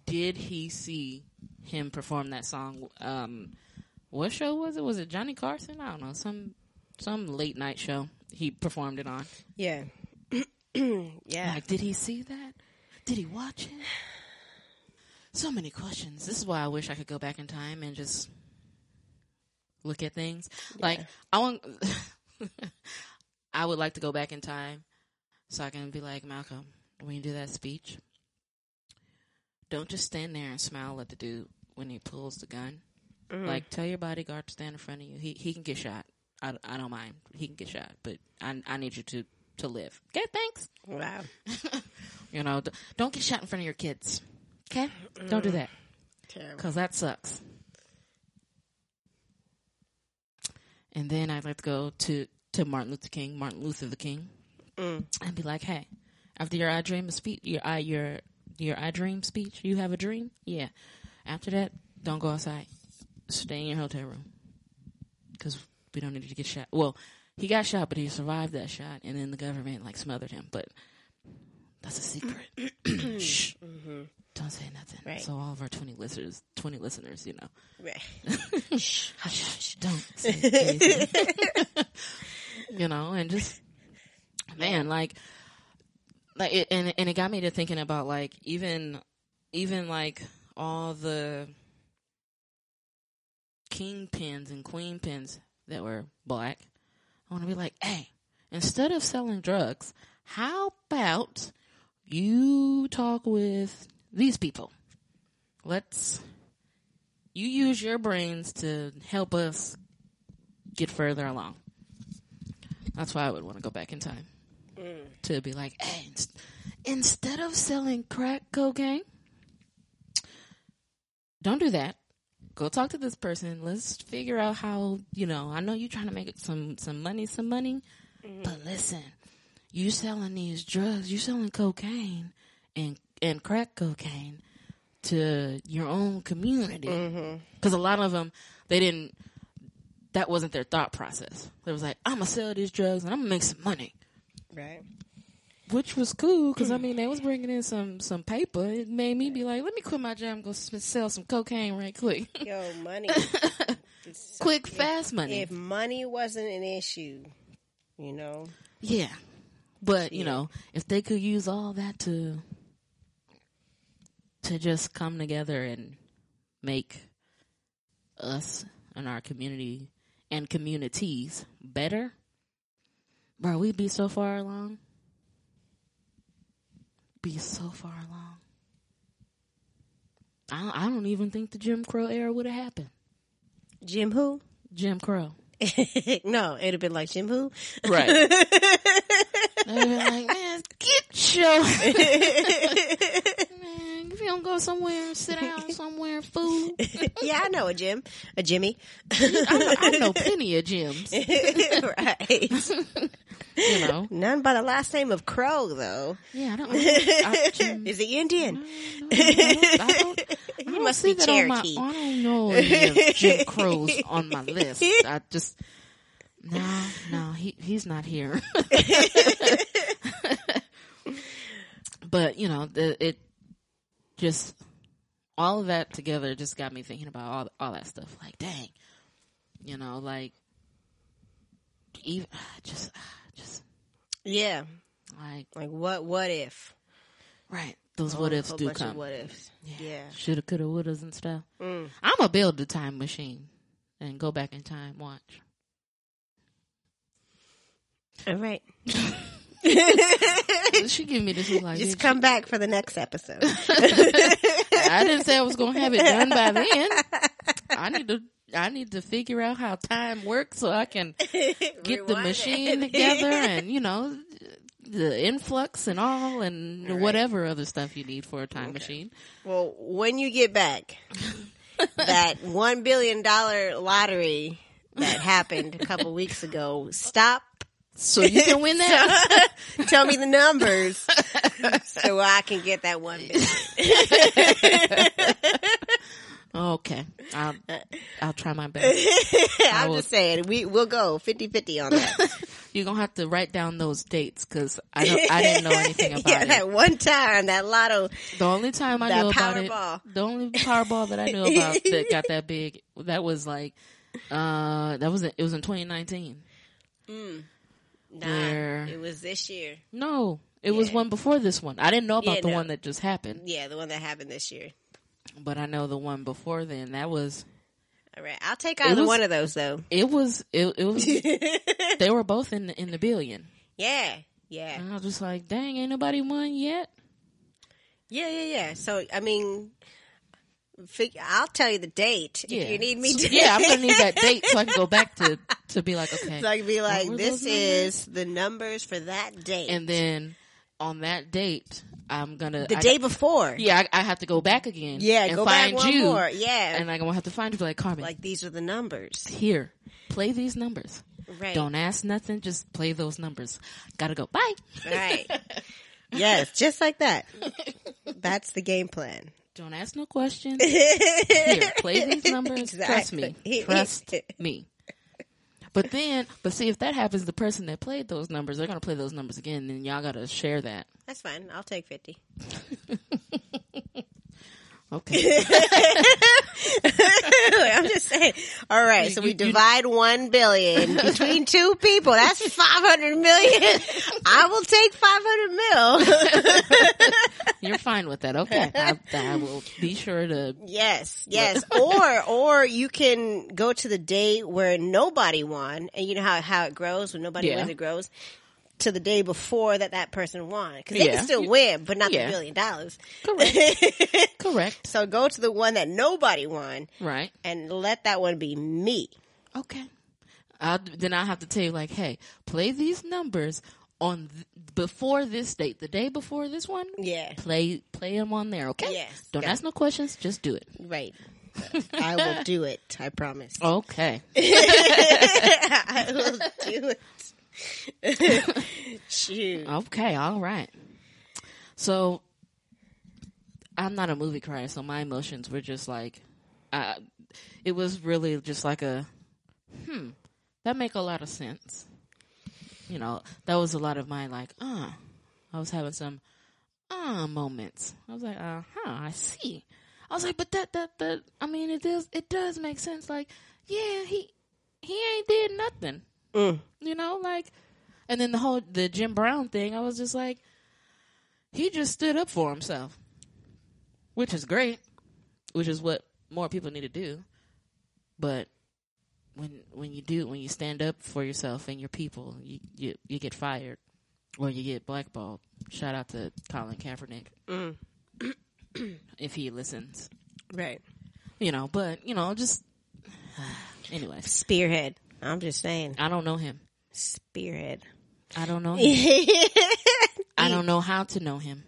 did he see him perform that song? Um, what show was it? Was it Johnny Carson? I don't know. Some some late night show he performed it on. Yeah. yeah. Like, did he see that? Did he watch it? So many questions. This is why I wish I could go back in time and just look at things. Like, I want, I would like to go back in time so I can be like, Malcolm, when you do that speech, don't just stand there and smile at the dude when he pulls the gun. Mm-hmm. Like, tell your bodyguard to stand in front of you. He he can get shot. I, I don't mind. He can get shot, but I I need you to to live. Okay, thanks. Wow. You know, d- don't get shot in front of your kids. Okay, don't do that because that sucks. And then I'd like to go to to Martin Luther King, Martin Luther the King, Mm. and be like, "Hey, after your I dream speech, your I your your I dream speech, you have a dream. Yeah. After that, don't go outside. Stay in your hotel room because we don't need to get shot. Well, he got shot, but he survived that shot, and then the government like smothered him. But that's a secret. Shh. Don't say nothing. Mm-hmm. Right. So all of our twenty listeners, twenty listeners, you know, Right. hush, hush, don't say anything. you know, and just man, like, like, it, and and it got me to thinking about like even, even like all the kingpins and queen pins that were black. I want to be like, hey, instead of selling drugs, how about you talk with these people? Let's you use your brains to help us get further along. That's why I would want to go back in time mm. to be like, hey, ins- instead of selling crack cocaine, don't do that. Go talk to this person. Let's figure out how, you know, I know you're trying to make some, some money, some money, mm-hmm. but listen, you selling these drugs, You're selling cocaine and, and crack cocaine to your own community. Mm-hmm. Because a lot of them, they didn't, that wasn't their thought process. They was like, I'm gonna sell these drugs and I'm gonna make some money. Right. Which was cool because I mm. mean they was bringing in some some paper. It made me be like, let me quit my job and go sell some cocaine right quick, Yo, money. It's- quick, fast money. if money wasn't an issue, you know, yeah, but you know if they could use all that to to just come together and make us and our community and communities better, bro, we'd be so far along. Be so far along. I don't, I don't even think the Jim Crow era would have happened. Jim who? Jim Crow. no, it'd have been like Jim who? Right. They'd be like, man, get your man. If you don't go somewhere, sit down somewhere, fool. yeah, I know a Jim, a Jimmy. I, I know plenty of gyms. right. You know. None by the last name of Crow, though. Yeah, I don't. I I, Jim, Is he Indian? I don't, I don't, I don't must see be that on my- I don't know any of Jim Crow's on my list. I just no, no, he he's not here. but you know, the, it just all of that together just got me thinking about all all that stuff. Like, dang, you know, like even just just Yeah. like Like what? What if? right those what ifs do come. What ifs? Yeah. Shoulda, coulda, wouldas, and stuff. Mm. I'm gonna build the time machine and go back in time. Watch. All right. she gave me this look like Just come back for the next episode. I didn't say I was gonna have it done by then. I need to. I need to figure out how time works so I can get the machine it. together and you know the influx and all and Right. whatever other stuff you need for a time machine. Well, when you get back, that one billion dollar lottery that happened a couple weeks ago, stop. So you can win that. Tell me the numbers so I can get that one. okay, I'll I'll try my best. I'm will- just saying, we we'll go 50-50 on that. You're gonna have to write down those dates because I don't. I didn't know anything about yeah, it. that one time, that lotto. The only time I knew about it, the only Powerball that I knew about that got that big, that was like, uh, that was in, it was in 2019. Nah, Where- it was this year. No, it was one before this one. I didn't know about Yeah, the no. one that just happened, Yeah, the one that happened this year. but I know the one before then. That was All right, I'll take either was- one of those though. it was it, it was. they were both in the, in the billion. Yeah, yeah, And I was just like, dang, ain't nobody won yet. yeah, yeah, yeah. So I mean, I'll tell you the date Yeah. if you need me to. yeah, I'm gonna need that date so I can go back to to be like, okay. So I can be like, this those numbers? is the numbers for that date. and then on that date, I'm gonna the I- day before. Yeah, I, I have to go back again. Yeah, and go find back one you, more. Yeah. and I'm gonna have to find you. Like Carmen, like these are the numbers. here, play these numbers. Right. Don't ask nothing. Just play those numbers. Gotta go. Bye. Right. yes, just like that. That's the game plan. Don't ask no questions. Here, play these numbers. Trust me. Trust me. But then, but see, if that happens, the person that played those numbers, they're gonna play those numbers again. Then y'all gotta share that. That's fine. I'll take 50. Okay. I'm just saying. All right, so we You- you- divide 1 billion between two people. That's 500 million. I will take 500 mil. You're fine with that. Okay. I, I will be sure to. Yes, yes. or or you can go to the day where nobody won, and you know how how it grows when nobody Yeah. wins, it grows to the day before that that person won because they Yeah. can still win, but not Yeah. the billion dollars. Correct. Correct. So go to the one that nobody won Right. and let that one be me. Okay. I'll, then I'll have to tell you, like, hey, play these numbers on th- before this date, the day before this one. Yeah, Play play them on there, okay? Yes, Don't ask no questions. Just do it. right. I will do it. I promise. Okay. I will do it. Shoot. Okay. All right. So I'm not a movie crier, so my emotions were just like, uh, it was really just like a, hmm, that make a lot of sense. You know, that was a lot of my like, uh, I was having some, uh, moments. I was like, uh huh, I see. I was like, but that, that, that, I mean, it does, it does make sense. Like, yeah, he, he ain't did nothing. Mm. You know, like, and then the whole, the Jim Brown thing, I was just like, he just stood up for himself, which is great, which is what more people need to do. But when when you do when you stand up for yourself and your people, you you, you get fired or you get blackballed. Shout out to Colin Kaepernick Mm. if he listens, Right. you know. But you know, just anyway, Spearhead. I'm just saying. I don't know him. Spirit. I don't know him. I don't know how to know him.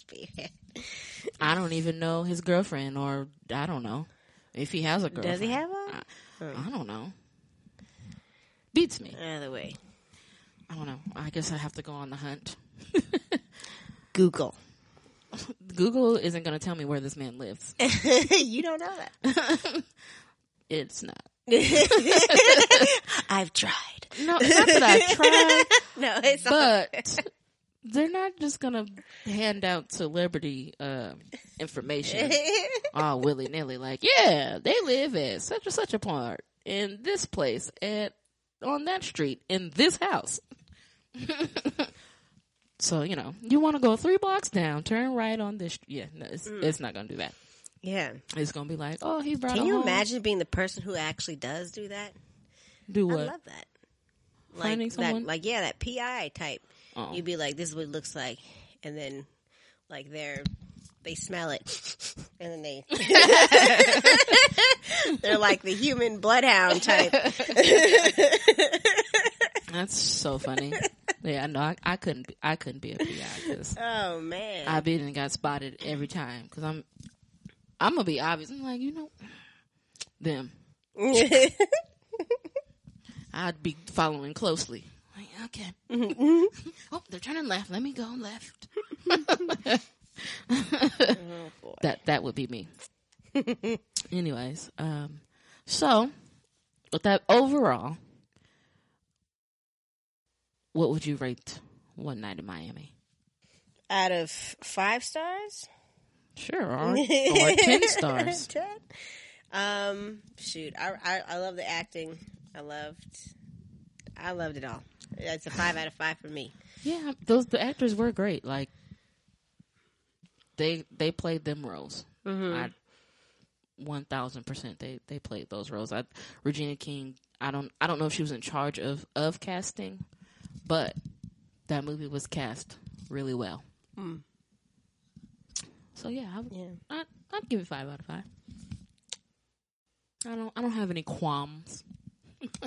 Spearhead. I don't even know his girlfriend, or I don't know if he has a girlfriend. Does he have one? I, hmm. I don't know. Beats me. Either way. I don't know. I guess I have to go on the hunt. Google. Google isn't going to tell me where this man lives. you don't know that. It's not. I've tried. No, not that I've tried, No, it's but they're not just going to hand out celebrity uh, information all willy nilly. Like, yeah, they live at such and such a part in this place at on that street in this house. so you know, you want to go three blocks down, turn right on this. Yeah, no, it's it's not gonna do that. Yeah. It's gonna be like, oh, he brought. It Can you home. imagine being the person who actually does do that? Do what? I love that. Finding Like someone? that, like yeah, that PI type. Oh. You'd be like, "This is what it looks like," and then, like, they're they smell it, and then they they're like the human bloodhound type. That's so funny. yeah, no, I, I couldn't. Be, I couldn't be a PI because Oh man, I've been and got spotted every time because I'm. I'm gonna be obvious. I'm like, you know, them. I'd be following closely. Like, okay. oh, they're turning left. Let me go left. oh. That that would be me. Anyways, um, so with that overall, what would you rate One Night in Miami? Out of five stars, Sure, or, or ten stars. Ten? Um, shoot, I, I I love the acting. I loved, I loved it all. It's a five out of five for me. Yeah, those the actors were great. Like they they played them roles. I one thousand percent they they played those roles. I Regina King. I don't I don't know if she was in charge of of casting, but that movie was cast really well. So yeah, I, Yeah. I I'd give it five out of five. I don't I don't have any qualms.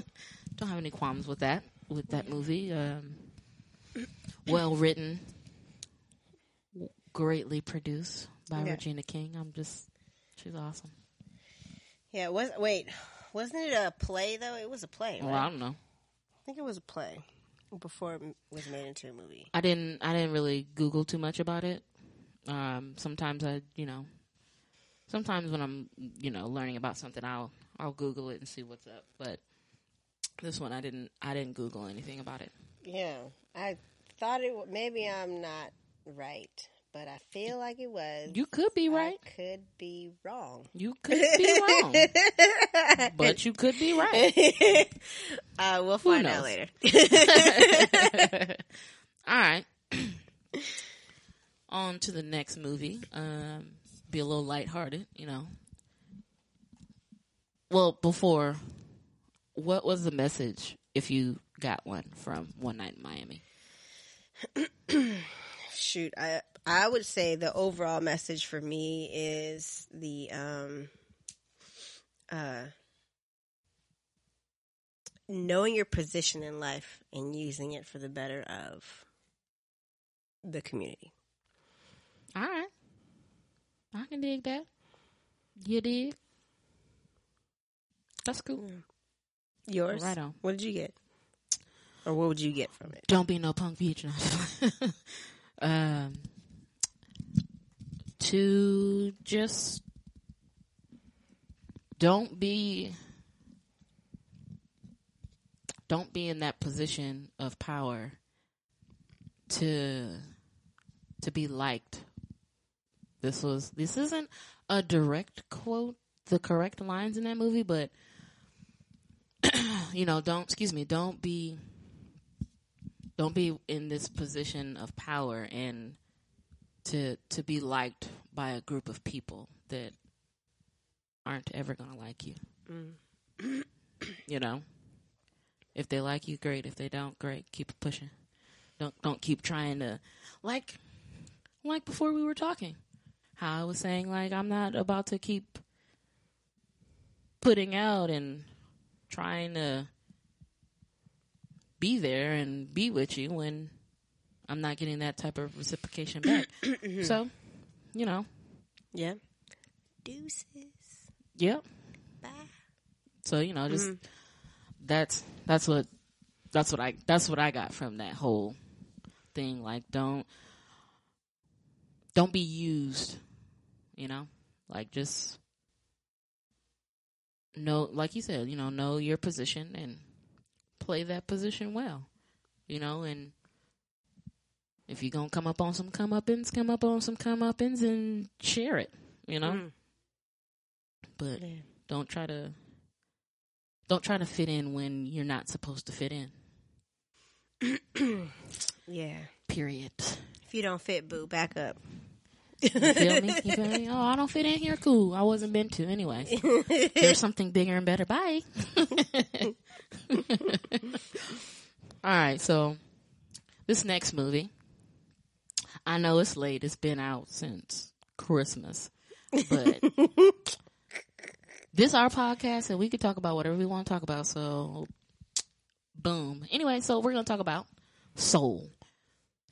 don't have any qualms with that with that movie. Um, well written, greatly produced by Yeah. Regina King. I'm just she's awesome. Yeah. Was wait, wasn't it a play though? It was a play. Right? Well, I don't know. I think it was a play before it was made into a movie. I didn't I didn't really Google too much about it. Um, sometimes I you know sometimes when I'm you know learning about something I'll I'll Google it and see what's up. But this one I didn't I didn't Google anything about it. Yeah, I thought it. Maybe I'm not right, but I feel like it was. You could be right. I could be wrong. You could be wrong. But you could be right. uh, we'll find out later. All right. On to the next movie. Um, be a little lighthearted, you know. Well, before, what was the message, if you got one, from One Night in Miami? Shoot, I I would say the overall message for me is the um uh knowing your position in life and using it for the better of the community. All right. I can dig that. You dig? That's cool. Yours? Right on. What did you get? Or what would you get from it? Don't be no punk. No. um, to just don't be don't be in that position of power to to be liked. This was this isn't a direct quote the correct lines in that movie, but you know, don't excuse me, don't be don't be in this position of power and to to be liked by a group of people that aren't ever going to like you. Mm. you know, if they like you, great. If they don't, great. Keep pushing. Don't don't keep trying to like like before we were talking. How I was saying like I'm not about to keep putting out and trying to be there and be with you when I'm not getting that type of reciprocation back. so, you know, Yeah. Deuces. yep. Bye. So you know, just Mhm. that's that's what that's what I that's what I got from that whole thing. Like, don't don't be used. You know, like just know, like you said, you know, know your position and play that position well. You know, and if you're gonna come up on some come uppins, come up on some come uppins and share it. You know, Mm. but Yeah. don't try to don't try to fit in when you're not supposed to fit in. Yeah. Period. If you don't fit, boo, back up. You feel me? You feel me? Oh, I don't fit in here. Cool. I wasn't meant to, anyways. There's something bigger and better. Bye. All right. So this next movie, I know it's late. It's been out since Christmas, but this our podcast, and we can talk about whatever we want to talk about. So, boom. Anyway, so we're gonna talk about Soul,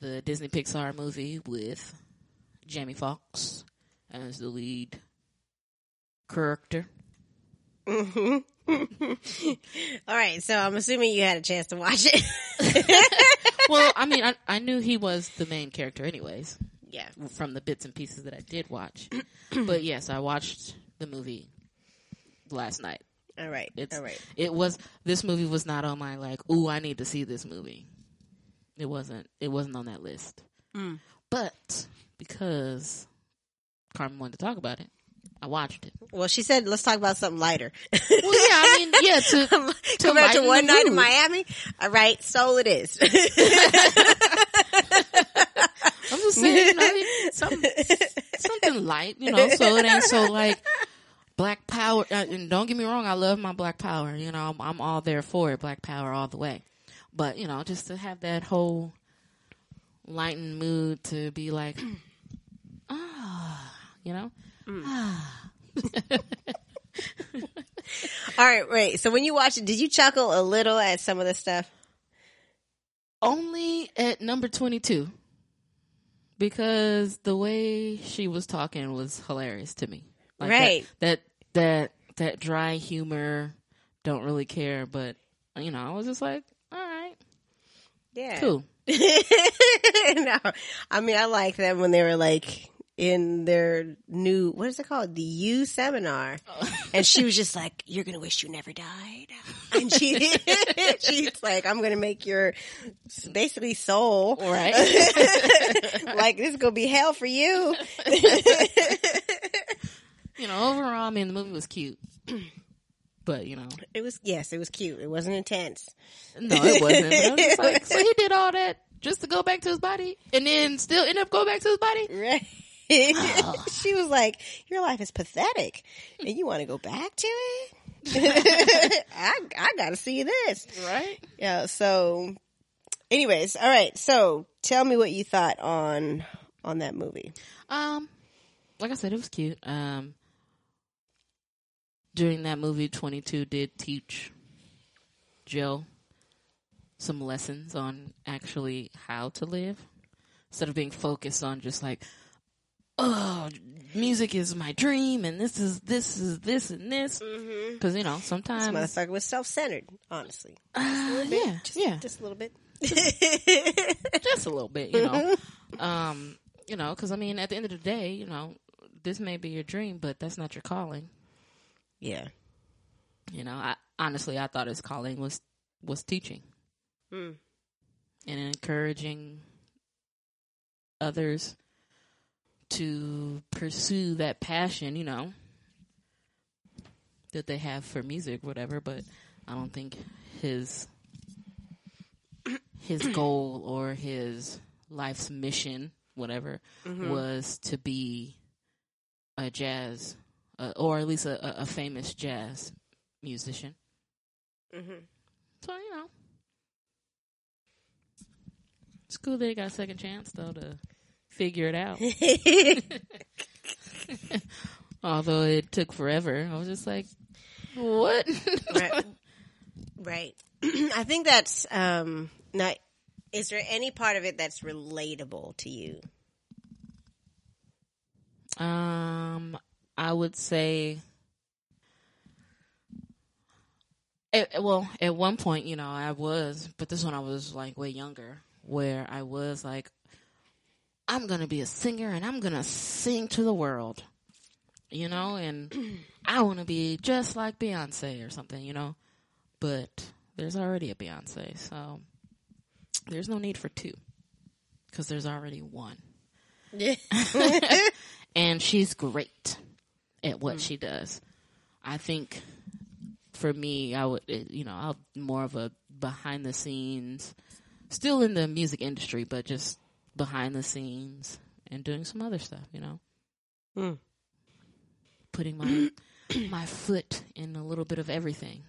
the Disney Pixar movie with Jamie Foxx as the lead character. hmm All right, so I'm assuming you had a chance to watch it. Well, I mean, I, I knew he was the main character, anyways, yeah. from the bits and pieces that I did watch. but yes, I watched the movie last night. All right. It's All right. it was this movie was not on my like, ooh, I need to see this movie. It wasn't it wasn't on that list. Mm. But because Carmen wanted to talk about it, I watched it. Well, she said, let's talk about something lighter. Well, yeah, I mean, yeah, to to Compared to one night in. Miami. All right, soul it is. I'm just saying, you know, I mean, something, something light, you know, so it ain't so like black power. Uh, and don't get me wrong, I love my black power. You know, I'm, I'm all there for it, black power all the way. But you know, just to have that whole lightened mood to be like, ah, you know. All right, right, So when you watched it, did you chuckle a little at some of the stuff? Only at number 22. Because the way she was talking was hilarious to me. that- Right. That, that, that, dry humor, don't really care, but, you know, I was just like, all right, Yeah. cool. no, I mean I like them when they were like in their new what is it called the U seminar, oh. and she was just like, "You're gonna wish you never died," and she she's like, "I'm gonna make your basically soul Right. like this is gonna be hell for you." you know, overall, I mean, the movie was cute. But, you know, It was yes, it was cute. It wasn't intense. no, it wasn't. Was like, so he did all that just to go back to his body and then still end up going back to his body? Right. she was like, "Your life is pathetic, and you want to go back to it." I I got to see this. Right. Yeah. So, anyways, all right. So, tell me what you thought on on that movie. Um, like I said, it was cute. Um, during that movie, Twenty Two did teach Jill some lessons on actually how to live instead of being focused on just like, oh, music is my dream and this is this is this and this. Because you know sometimes This motherfucker was self centered. Honestly, uh, yeah, just, yeah, just a little bit. just a little bit, you know. um, you know, because I mean, at the end of the day, you know, this may be your dream, but that's not your calling. yeah. You know, I honestly I thought his calling was was teaching Hmm. and encouraging others to pursue that passion, you know, that they have for music, whatever. But I don't think his his goal or his life's mission, whatever, was to be a jazz, uh, or at least a, a- a famous jazz musician. Mm-hmm. So you know, it's cool that he got a second chance though to figure it out. Although it took forever, I was just like, "What?" right. Right. I think that's um not. Is there any part of it that's relatable to you? um, I would say, at, well, at one point, you know, I was, but this one I was like way younger, where I was like, I'm gonna be a singer and I'm gonna sing to the world, you know, and I want to be just like Beyonce or something, you know. But there's already a Beyonce, so there's no need for two because there's already one, Yeah. and she's great at what mm. she does. I think for me, I would, you know, I'm more of a behind the scenes, still in the music industry, but just behind the scenes and doing some other stuff, you know, Hmm. putting my my foot in a little bit of everything.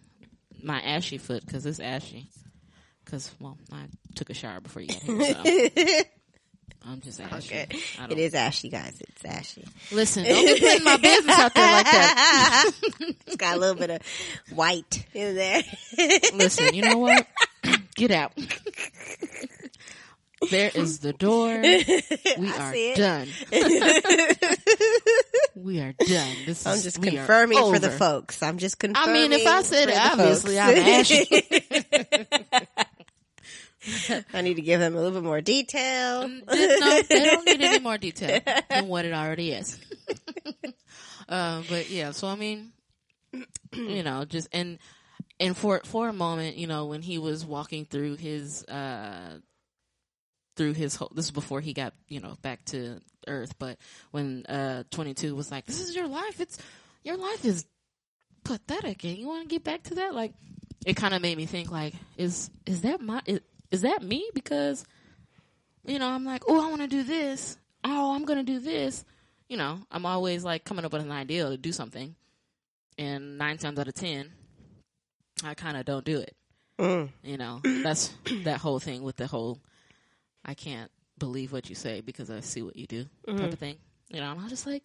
My ashy foot because it's ashy. Because well, I took a shower before you got here, so I'm just ashy. Okay. It is ashy, guys. It's ashy. Listen, don't be putting my business out there like that. it's got a little bit of white in there. Listen, you know what? Get out. There is the door. We are done. we are done. This I'm is, just confirming for the folks. I'm just confirming. I mean, if I said it, obviously. I'm ashy. I need to give them a little bit more detail. no, they don't need any more detail than what it already is. uh, but yeah, so I mean, you know, just and and for for a moment, you know, when he was walking through his uh through his whole this is before he got you know back to Earth, but when uh 22 was like, "This is your life. It's your life is pathetic, and you want to get back to that." Like, it kind of made me think, like, is is that my is, is that me? Because you know, I'm like, oh, I want to do this. Oh, I'm going to do this. You know, I'm always like coming up with an idea to do something. And nine times out of 10, I kind of don't do it. Mm. You know, that's that whole thing with the whole, I can't believe what you say because I see what you do type of mm-hmm. thing. You know, and I'm just like,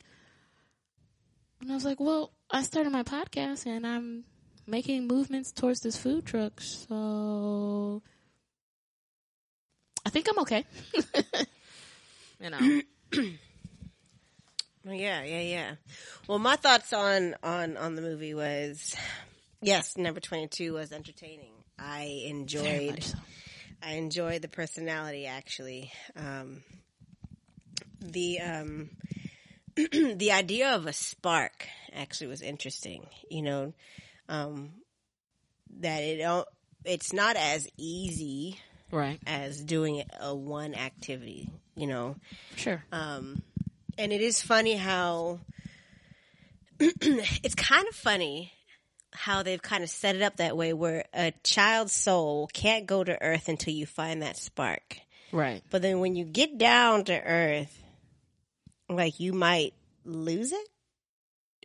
And I was like, well, I started my podcast and I'm making movements towards this food truck. So I think I'm okay. you know. Yeah, yeah, yeah. Well, my thoughts on on on the movie was, yes, number twenty two was entertaining. I enjoyed. so. I enjoyed the personality actually. Um, the um, the idea of a spark actually was interesting. You know, um, that it it's not as easy Right. as doing a one activity. You know, Sure. um, and it is funny how it's kind of funny how they've kind of set it up that way where a child's soul can't go to earth until you find that spark. Right. But then when you get down to earth, like you might lose it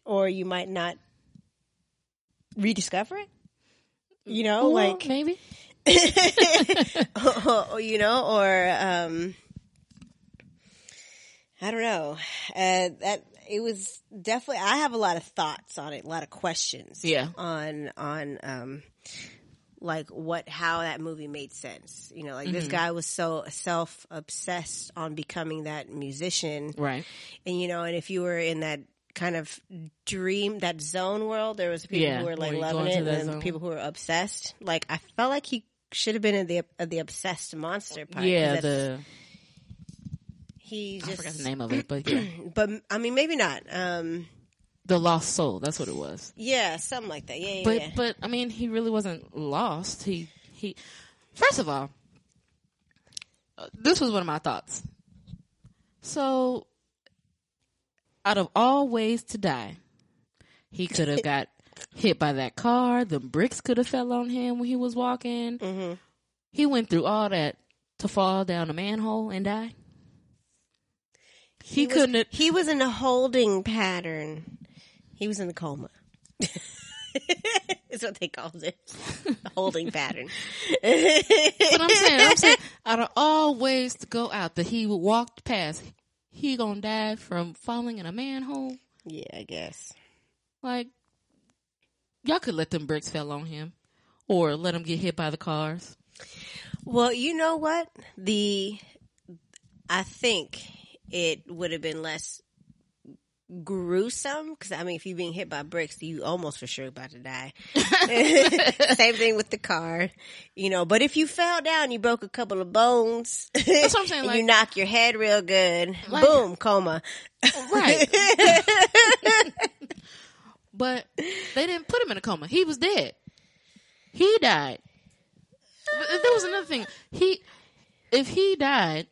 or you might not rediscover it. You know, Well, like maybe. you know, or um, I don't know. Uh, that it was definitely. I have a lot of thoughts on it, a lot of questions. Yeah. On on um, like what how that movie made sense. You know, like this guy was so self obsessed on becoming that musician, Right. and you know, and if you were in that kind of dream, that zone world, there was people Yeah, who were like go loving it, and zone. people who were obsessed. Like I felt like he should have been in the uh, the obsessed monster part. Yeah. The he I just forgot the name of it, but yeah, but I mean maybe not. Um, the lost soul. That's what it was. yeah, something like that. Yeah, yeah. But yeah. but I mean, he really wasn't lost. He he. First of all, uh, this was one of my thoughts. So, out of all ways to die, he could have got hit by that car. The bricks could have fell on him when he was walking. Mhm. He went through all that to fall down a manhole and die. He, was- couldn't. Have, He was in a holding pattern. He was in a coma. Is what they called it. Holding pattern. But I'm saying, I'm saying, out of all ways to go out that he walked past, he gonna die from falling in a manhole. yeah, I guess. Like, y'all could let them bricks fell on him, or let him get hit by the cars. Well, you know what? The I think it would have been less gruesome because I mean, if you're being hit by bricks, you almost for sure about to die. Same thing with the car, you know. But if you fell down, you broke a couple of bones. That's what I'm saying, like- you knock your head real good, Like- boom, coma. Right. but they didn't put him in a coma. He was dead. He died. But there was another thing. He, if he died,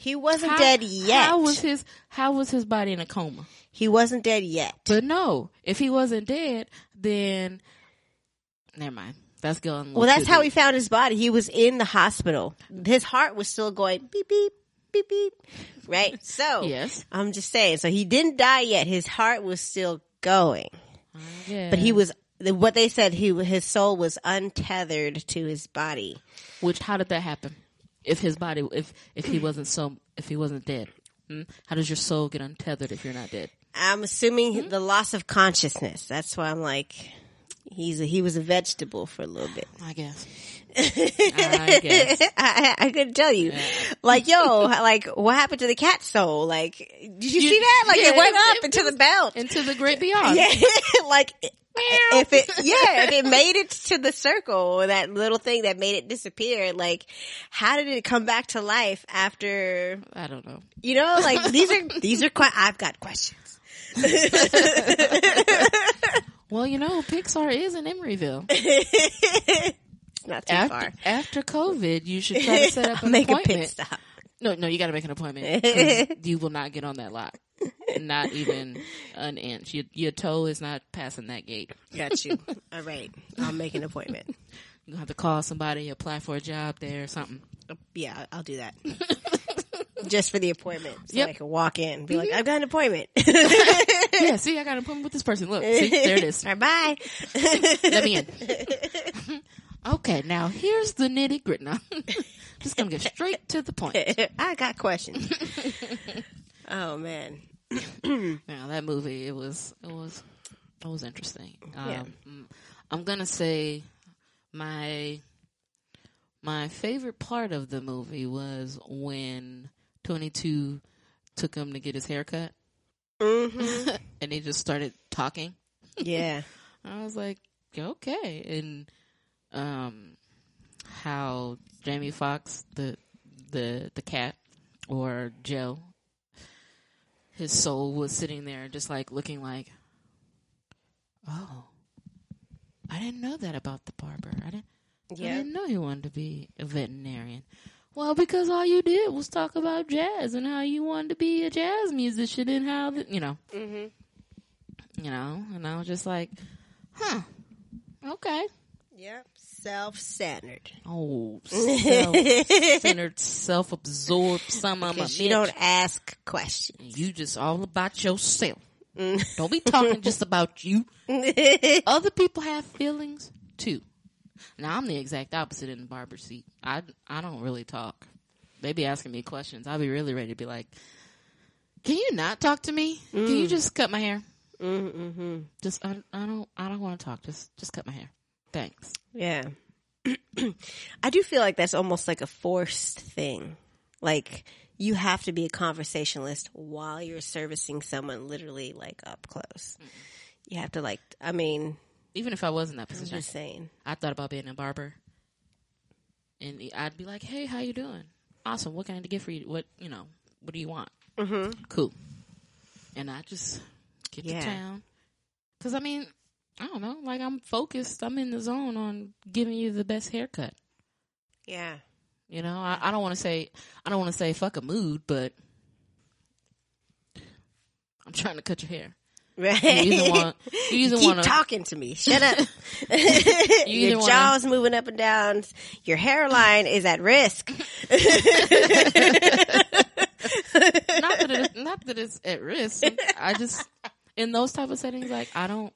He wasn't how, dead yet. How was his How was his body in a coma? he wasn't dead yet. But no, if he wasn't dead, then never mind. That's going. Well, that's how deep. he found his body. He was in the hospital. His heart was still going beep beep beep beep. Right. So Yes. I'm just saying. So he didn't die yet. His heart was still going, Yeah. but he was. What they said, he his soul was untethered to his body. Which how did that happen? If his body, if if he wasn't so, if he wasn't dead, hmm? how does your soul get untethered if you're not dead? I'm assuming the loss of consciousness. That's why I'm like, he's a, he was a vegetable for a little bit. I guess. I guess. I, I couldn't tell you. Like, yo, like, what happened to the cat soul? Like, did you, You- see that? Like, yeah, it went it- up it into was- the belt. Into the great beyond. Yeah, like, if it, yeah, if it made it to the circle, that little thing that made it disappear, like, how did it come back to life after, I don't know. you know, like, these are, these are quite, I've got questions. Well, you know, Pixar is in Emeryville. Not too After, far. after COVID, you should try to set up an Make a pit stop. No, no, you got to make an appointment. Um, you will not get on that lot. Not even an inch. Your, your toe is not passing that gate. Got you. All right. I'll make an appointment. You're going to have to call somebody, apply for a job there or something. Uh, yeah, I'll do that. Just for the appointment. So Yep. I can walk in and be like, mm-hmm. I've got an appointment. yeah, see, I got an appointment with this person. Look, see, there it is. All right, bye. Let me in. Okay, now here's the nitty gritty. Now, just gonna get straight to the point. I got questions. oh man. now that movie it was it was it was interesting. Um, Yeah. mm, I'm gonna say my my favorite part of the movie was when 22 took him to get his haircut hmm and they just started talking. Yeah. I was like, okay, and um, how Jamie Foxx, the the the cat, or Joe, his soul was sitting there, just like looking like, oh, I didn't know that about the barber. I didn't. I didn't know he wanted to be a veterinarian. Well, because all you did was talk about jazz and how you wanted to be a jazz musician and how the, you know, hmm you know, and I was just like, huh, okay. Yep. Self-centered. Oh, self-centered, self-absorbed, some of you don't ask questions. You just all about yourself. Don't be talking just about you. Other people have feelings too. Now I'm the exact opposite in the barber seat. I I don't really talk. They be asking me questions. I'll be really ready to be like, "Can you not talk to me? Can you just cut my hair? Mm-hmm. Just I, I don't I don't want to talk. Just just cut my hair. Thanks." Yeah. I do feel like that's almost like a forced thing. Like you have to be a conversationalist while you're servicing someone literally like up close. You have to like I mean, Even if I was in that position, I'm just saying. I thought about being a barber, and I'd be like, "Hey, how you doing? Awesome. What can I get for you? What you know? What do you want? Mm-hmm. Cool." And I just get Yeah. to town because I mean, I don't know. Like I'm focused. I'm in the zone on giving you the best haircut. Yeah. You know, I, I don't want to say I don't want to say fuck a mood, but I'm trying to cut your hair. Right. You either want you either Keep want to talking to me. Shut up. either Your wanna- jaw's moving up and down. Your hairline is at risk. not that it, not that it's at risk. I just in those type of settings, like I don't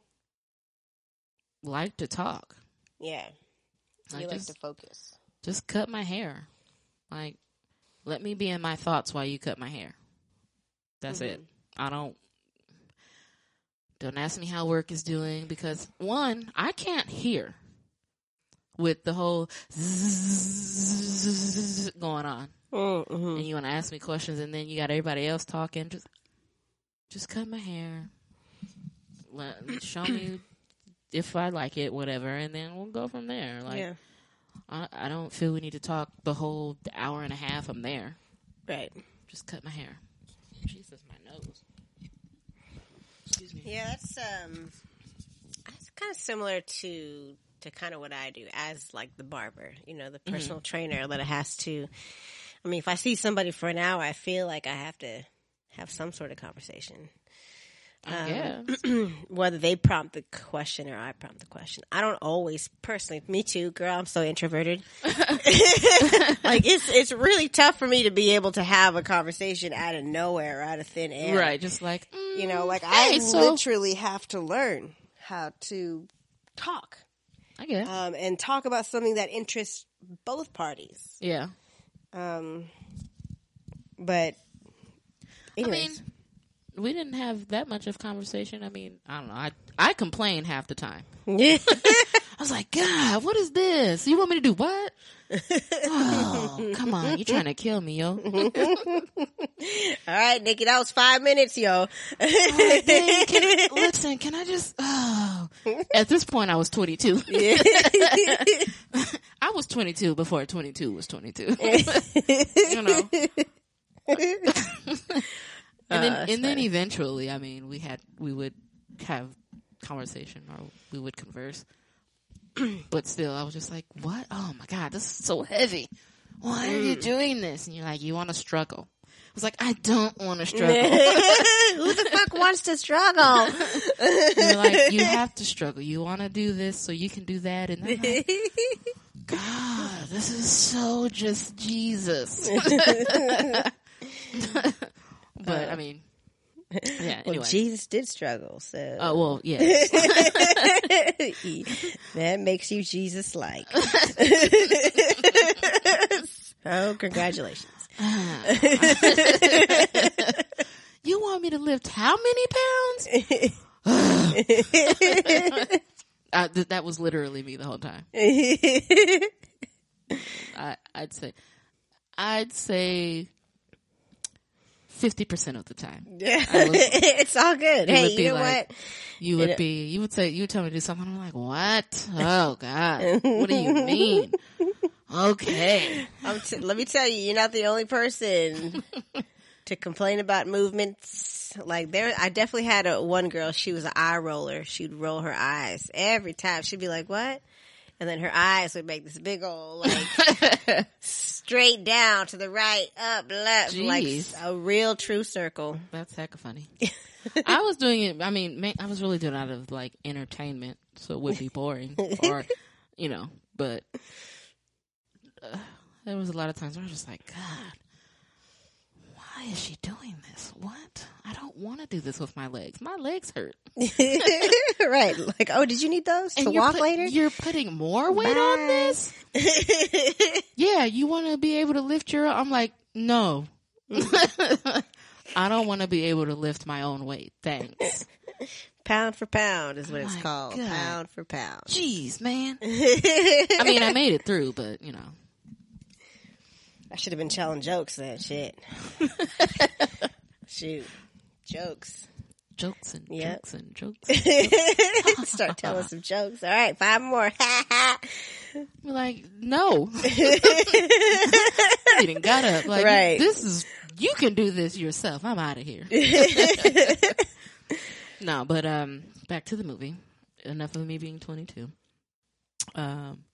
like to talk. Yeah. You like just to focus. just cut my hair. Like let me be in my thoughts while you cut my hair. That's it. I don't. Don't ask me how work is doing because one, I can't hear with the whole going on. Mm-hmm. and you want to ask me questions, and then you got everybody else talking. Just, just cut my hair. Let show me if I like it, whatever, and then we'll go from there. Like, yeah. I, I don't feel we need to talk the whole hour and a half. I'm there. Right. Just cut my hair. Jesus, my nose. Excuse me. Yeah, that's um, that's kind of similar to to kind of what I do as like the barber, you know, the personal trainer that has to. I mean, if I see somebody for an hour, I feel like I have to have some sort of conversation, I guess. whether they prompt the question or I prompt the question. I don't always personally. Me too, girl. I'm so introverted. like it's it's really tough for me to be able to have a conversation out of nowhere, out of thin air, Right, just like mm, you know, like hey, I so literally have to learn how to talk I guess. um, and talk about something that interests both parties. yeah. Um, but, I mean, anyways, we didn't have that much of conversation. I mean, I don't know. I I complain half the time. yeah. I was like, God, what is this? You want me to do what? oh, come on. You're trying to kill me, yo. all right, Nikki, that was five minutes, yo. Like, dang, can, listen, can I just, oh. At this point, I was 22. Yeah. I was 22 before 22 was 22. you know? And then, that's and then eventually, I mean, we had, we would have conversation or we would converse. but still, I was just like, what? Oh my God, this is so heavy. Why are you mm. doing this? And you're like, you want to struggle. I was like, I don't want to struggle. Who the fuck wants to struggle? You're like, you have to struggle. You want to do this so you can do that. And I'm like, God, this is so just Jesus. But I uh, mean, yeah. well, Anyway. Jesus did struggle, so Oh well, yes. that makes you Jesus like. so, oh, congratulations. you want me to lift how many pounds? I, uh, th- that was literally me the whole time. I, I'd say, I'd say, fifty percent of the time, was- it's all good. Hey, you know like- what? you would be, you would say, you would tell me to do something. I'm like, what? Oh God, what do you mean? Okay, I'm t- let me tell you, you're not the only person to complain about movements. Like there, I definitely had a one girl. She was an eye roller. She'd roll her eyes every time. She'd be like, "What?" And then her eyes would make this big old like straight down to the right, up, left, like a real true circle. that's heck of funny. I was doing it. I mean, man, I was really doing it out of like entertainment, so it would be boring, or you know. But uh, there was a lot of times where I was just like, God, why is she doing this? What? I don't want to do this with my legs. My legs hurt. right? Like, oh, did you need those to you're walk put- later? You're putting more weight on this. Yeah, you want to be able to lift your. I'm like, no. I don't want to be able to lift my own weight. Thanks. pound for pound is what oh it's called. God. Pound for pound. Jeez, man. I mean, I made it through, but you know. I should have been telling jokes then. Shit. Shoot. Jokes. Jokes and Yep. jokes and jokes. Start telling some jokes. All right, five more. Like, no. you done got up. Like, Right. this is, you can do this yourself. I'm out of here. no, but, um, back to the movie. Enough of me being 22. Um,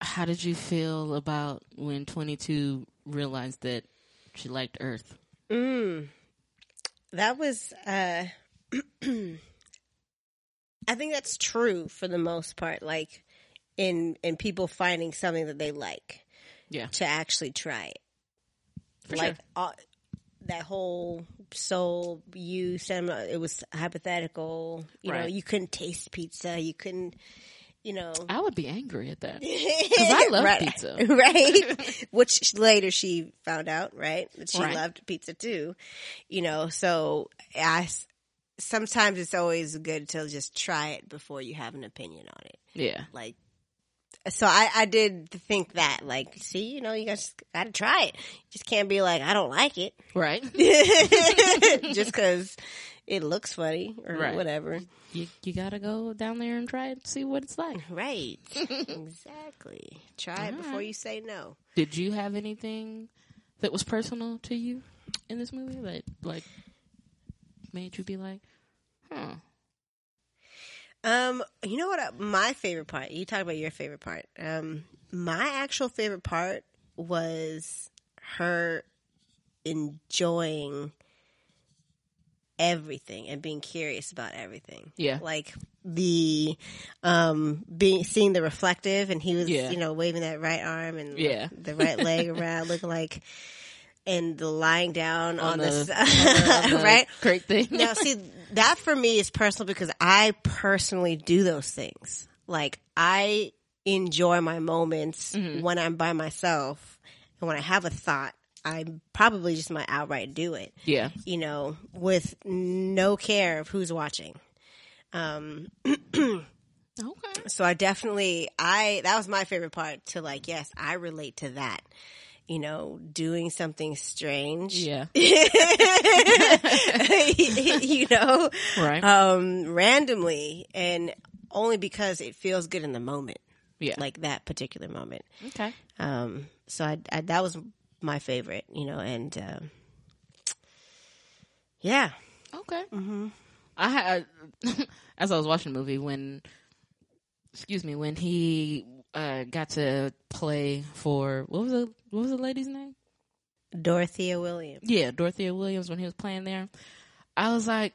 how did you feel about when 22 realized that she liked Earth? mm. That was, uh, I think that's true for the most part. Like in, in people finding something that they like Yeah. to actually try it. For like sure. uh, that whole soul you said it was hypothetical. You know, you couldn't taste pizza. You couldn't, you know. I would be angry at that. Because I love right, pizza. right? Which later she found out, right? That she Right. loved pizza too. You know, so I, sometimes it's always good to just try it before you have an opinion on it. Yeah. Like, so I, I did think that, like, see, you know, you guys got to try it. You just can't be like, I don't like it Right. just because it looks funny or Right. whatever. you, you gotta go down there and try it and see what it's like. Right. exactly. Try it before Alright. you say no. Did you have anything that was personal to you in this movie that like made you be like, huh? Um, you know what? uh, My favorite part. You talk about your favorite part. Um, my actual favorite part was her enjoying everything and being curious about everything. Yeah. Like the um being seeing the reflective and he was Yeah. you know waving that right arm and Yeah. the right leg around looking like and the lying down on, On the, the- On the right Great thing. now, see, that for me is personal because I personally do those things. Like, I enjoy my moments Mm-hmm. when I'm by myself. And when I have a thought, I probably just might outright do it, yeah. you know, with no care of who's watching. Um, Okay. so I definitely, I, that was my favorite part to like, yes, I relate to that. You know, doing something strange. Yeah. you know, Right. um, randomly and only because it feels good in the moment, yeah. like that particular moment. okay. Um, so I, I that was my favorite, you know, and um, yeah, Okay. mm-hmm. I had as I was watching the movie when, excuse me, when he uh, got to play for what was the what was the lady's name? Dorothea Williams. Yeah, Dorothea Williams when he was playing there. I was like,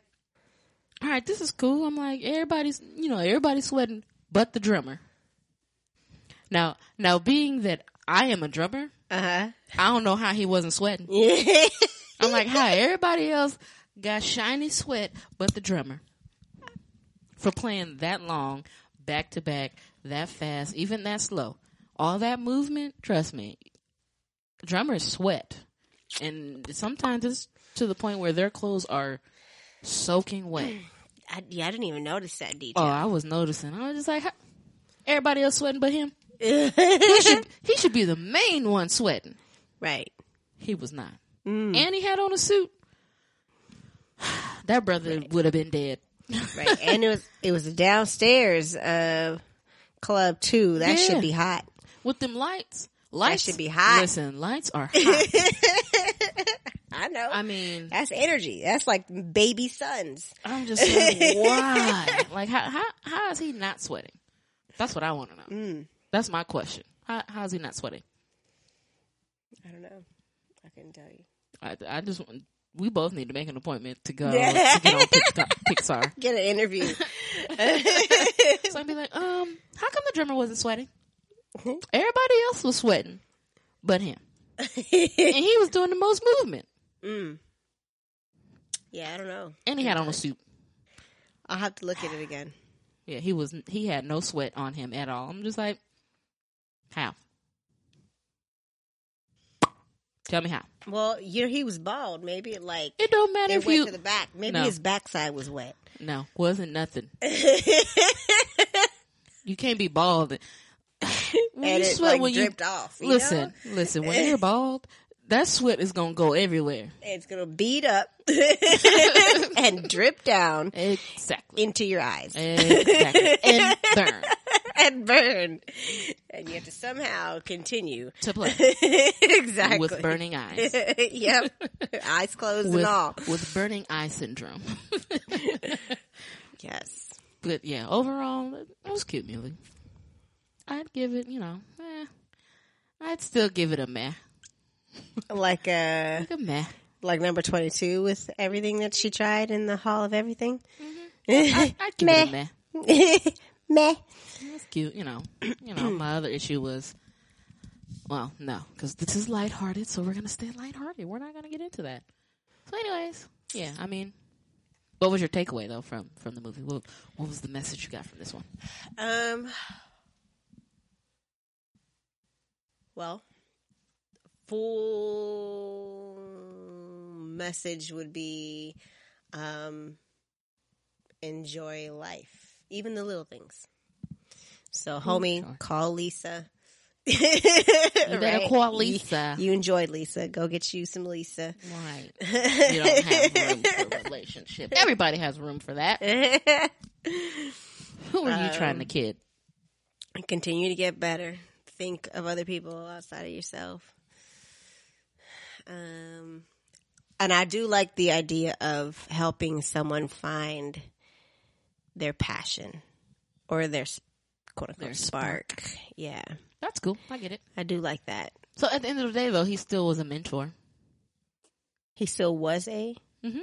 all right, this is cool. I'm like, everybody's, you know, everybody's sweating, but the drummer. Now, now being that I am a drummer, Uh huh. I don't know how he wasn't sweating. I'm like, hi, everybody else got shiny sweat, but the drummer. For playing that long, back to back, that fast, even that slow. All that movement, trust me, drummers sweat. and sometimes it's to the point where their clothes are soaking wet. I, yeah, I didn't even notice that detail. Oh. I was noticing. I was just like, everybody else sweating but him. He should, he should be the main one sweating. right. He was not, and he had on a suit. That brother would have been dead. Right. and it was it was downstairs uh club too. That Yeah. should be hot. with them lights. Lights should be hot. Listen, lights are hot. I know. I mean, That's energy. That's like baby suns. I'm just like, why? Like, how how how is he not sweating? That's what I want to know. Mm. That's my question. How how is he not sweating? I don't know. I couldn't tell you. I I just want- we both need to make an appointment to go Yeah. to get on Pixar. Get an interview. So I'd be like, um, how come the drummer wasn't sweating? Everybody else was sweating, but him, and he was doing the most movement, mm. Yeah, I don't know. and he had on a suit. I'll have to look at it again. Yeah, he was. He had no sweat on him at all. I'm just like, how? Tell me how. Well, you know, he was bald. Maybe it like It don't matter if went you. to the back. Maybe No. his backside was wet. No, wasn't nothing. You can't be bald. When and you it sweat like when you dripped off. you listen, know? listen. When you're bald, that sweat is gonna go everywhere. it's gonna beat up and drip down Exactly. into your eyes Exactly. and burn and burn, and you have to somehow continue to play exactly with burning eyes. yep, eyes closed With, and all. with burning eye syndrome. Yes, but yeah, overall, it was cute, Muley. I'd give it, you know, eh, I'd still give it a meh. like uh, Like a meh. like number twenty two with everything that she tried in the Hall of Everything. I, I'd give it a meh. Meh. It's cute, you know. You know, my other issue was, well, no, because this is lighthearted, so we're gonna stay lighthearted. We're not gonna get into that. So, anyways, yeah, I mean, what was your takeaway though from from the movie? What, what was the message you got from this one? Um. Well, full message would be, um, enjoy life, even the little things. So, homie, call Lisa. you You better call Lisa. You, enjoyed Lisa. Go get you some Lisa. Right. You don't have room for a relationship. Everybody has room for that. Who are you trying to kid? continue to get better. Think of other people outside of yourself. Um, and I do like the idea of helping someone find their passion or their quote unquote Their spark. Yeah, That's cool. I get it. I do like that. So at the end of the day, though, he still was a mentor. He still was a mm-hmm.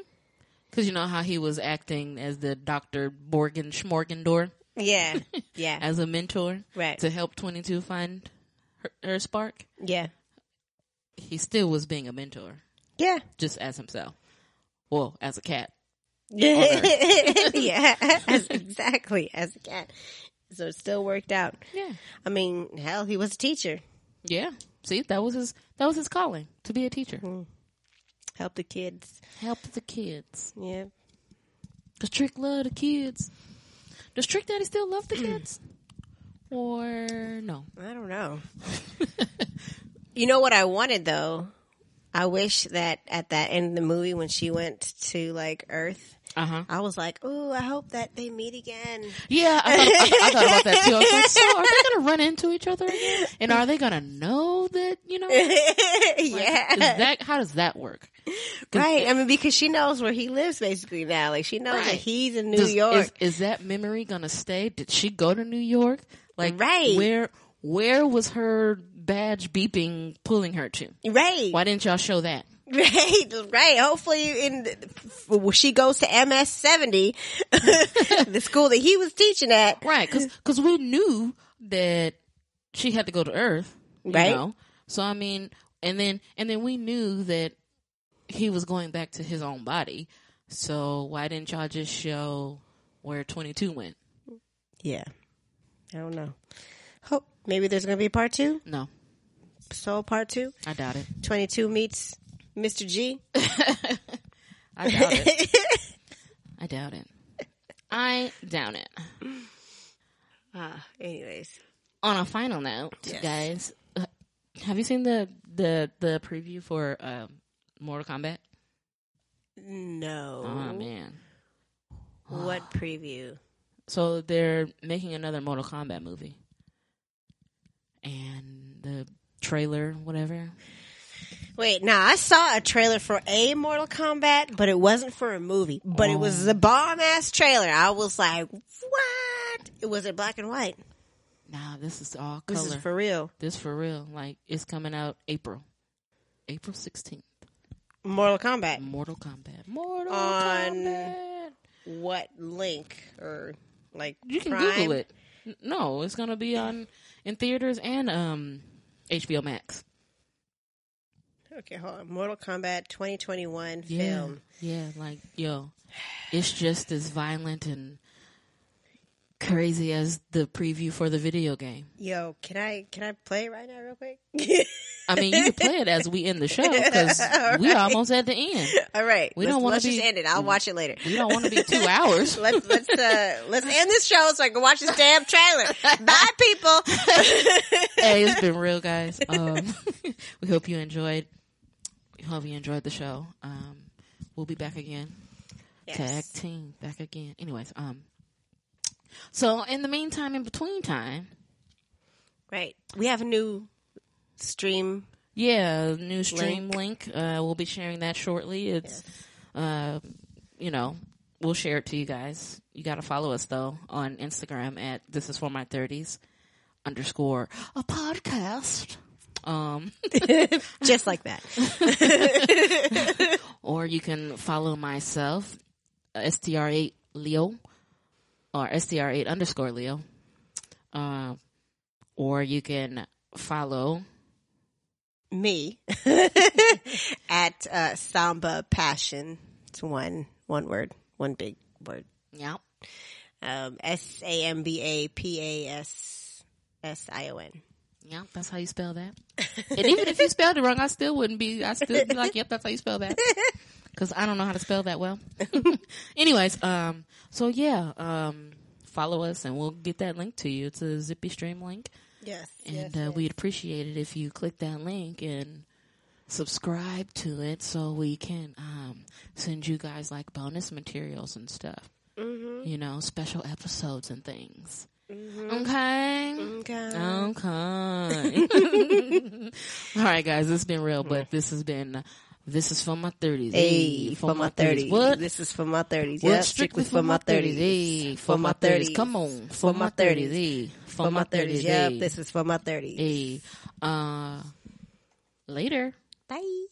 Because you know how he was acting as the Dr. Borgen Schmorgendor yeah, yeah, as a mentor right, to help 22 find her, her spark. yeah, He still was being a mentor, yeah, just as himself. Well, as a cat. yeah, as, exactly as a cat. So it still worked out. Yeah. I mean, hell, he was a teacher. Yeah. See, that was his that was his calling to be a teacher. Mm-hmm. Help the kids. Help the kids. Yeah. Does Trick love the kids? Does Trick Daddy still love the mm. kids? Or no? I don't know. you know what I wanted though? I wish that at that end of the movie when she went to like Earth, Uh huh. I was like, "Oh, I hope that they meet again." Yeah, I thought, I, I thought about that too. I was like, so are they going to run into each other again? And are they going to know that, you know? Like, yeah. Is that, how does that work? right. I mean, because she knows where he lives basically now. Like she knows that he's in New does- York. Is, is that memory going to stay? Did she go to New York? Like, Right. where, where was her badge beeping pulling her to? right. Why didn't y'all show that? Right, right. Hopefully, in she goes to MS seventy, the school that he was teaching at. Right, because we knew that she had to go to Earth, you Right. know. So I mean, and then and then we knew that he was going back to his own body. So why didn't y'all just show where Twenty Two went? Yeah, I don't know. Hope maybe there's going to be a part two. No, So part two, I doubt it. twenty two meets Mr. G. I doubt it. I doubt it. I doubt it. Ah, anyways. On a final note, Yes. guys, uh, have you seen the the the preview for uh, Mortal Kombat? No. Oh man! What preview? So they're making another Mortal Kombat movie, and the trailer, whatever. Wait, now I saw a trailer for a Mortal Kombat, but it wasn't for a movie. But it was Oh. a bomb ass trailer. I was like, what? It was in black and white. Nah, this is all color. This is for real. this for real. Like it's coming out April, April sixteenth. Mortal Kombat. Mortal Kombat. Mortal On- Kombat. What link or like You can Prime? Google it. No, it's gonna be on in theaters and um HBO Max. Okay, hold on. Mortal Kombat 2021 Yeah, film. yeah. Like yo, it's just as violent and crazy as the preview for the video game. Yo, can I can I play it right now, real quick? I mean, you can play it as we end the show because All we're almost at the end. All right, We let's, don't wanna just be- end it. I'll watch it later. We don't want to be two hours. let's let's uh let's end this show so I can watch this damn trailer. Bye, people. hey, it's been real, guys. Um, we hope you enjoyed. Hope you enjoyed the show. Um, we'll be back again. Yes. Tag team back again. Anyways, um, so in the meantime, in between time, Right. We have a new stream. yeah, new stream link. Uh, we'll be sharing that shortly. It's, Yes. uh, you know, we'll share it to you guys. You got to follow us though on Instagram at this is for my thirties underscore a podcast. Um, Just like that. or you can follow myself, uh, str8 Leo, or str8 underscore Leo. Uh, or you can follow Me at uh, Samba Passion. It's one one word, one big word. yeah, Um, S A M B A P A S S I O N. yeah, that's how you spell that. and even if you spelled it wrong, I still wouldn't be. I still be like, yep, that's how you spell that. Because I don't know how to spell that well. Anyways, um, so yeah, um, follow us and we'll get that link to you. It's a Zippy Stream link. Yes. And uh, we'd appreciate it if you click that link and subscribe to it so we can um, send you guys like bonus materials and stuff. Mm-hmm. You know, special episodes and things. Okay. Okay. Okay. All right, guys, it's been real, but this has been. This is for my thirties. Hey, for my thirties. What? This is for my thirties. Yeah, strictly for my thirties. Hey, for my thirties. Come on, for my thirties. Hey, For my thirties. Yep. This is for my thirties. hey. Uh, later. Bye.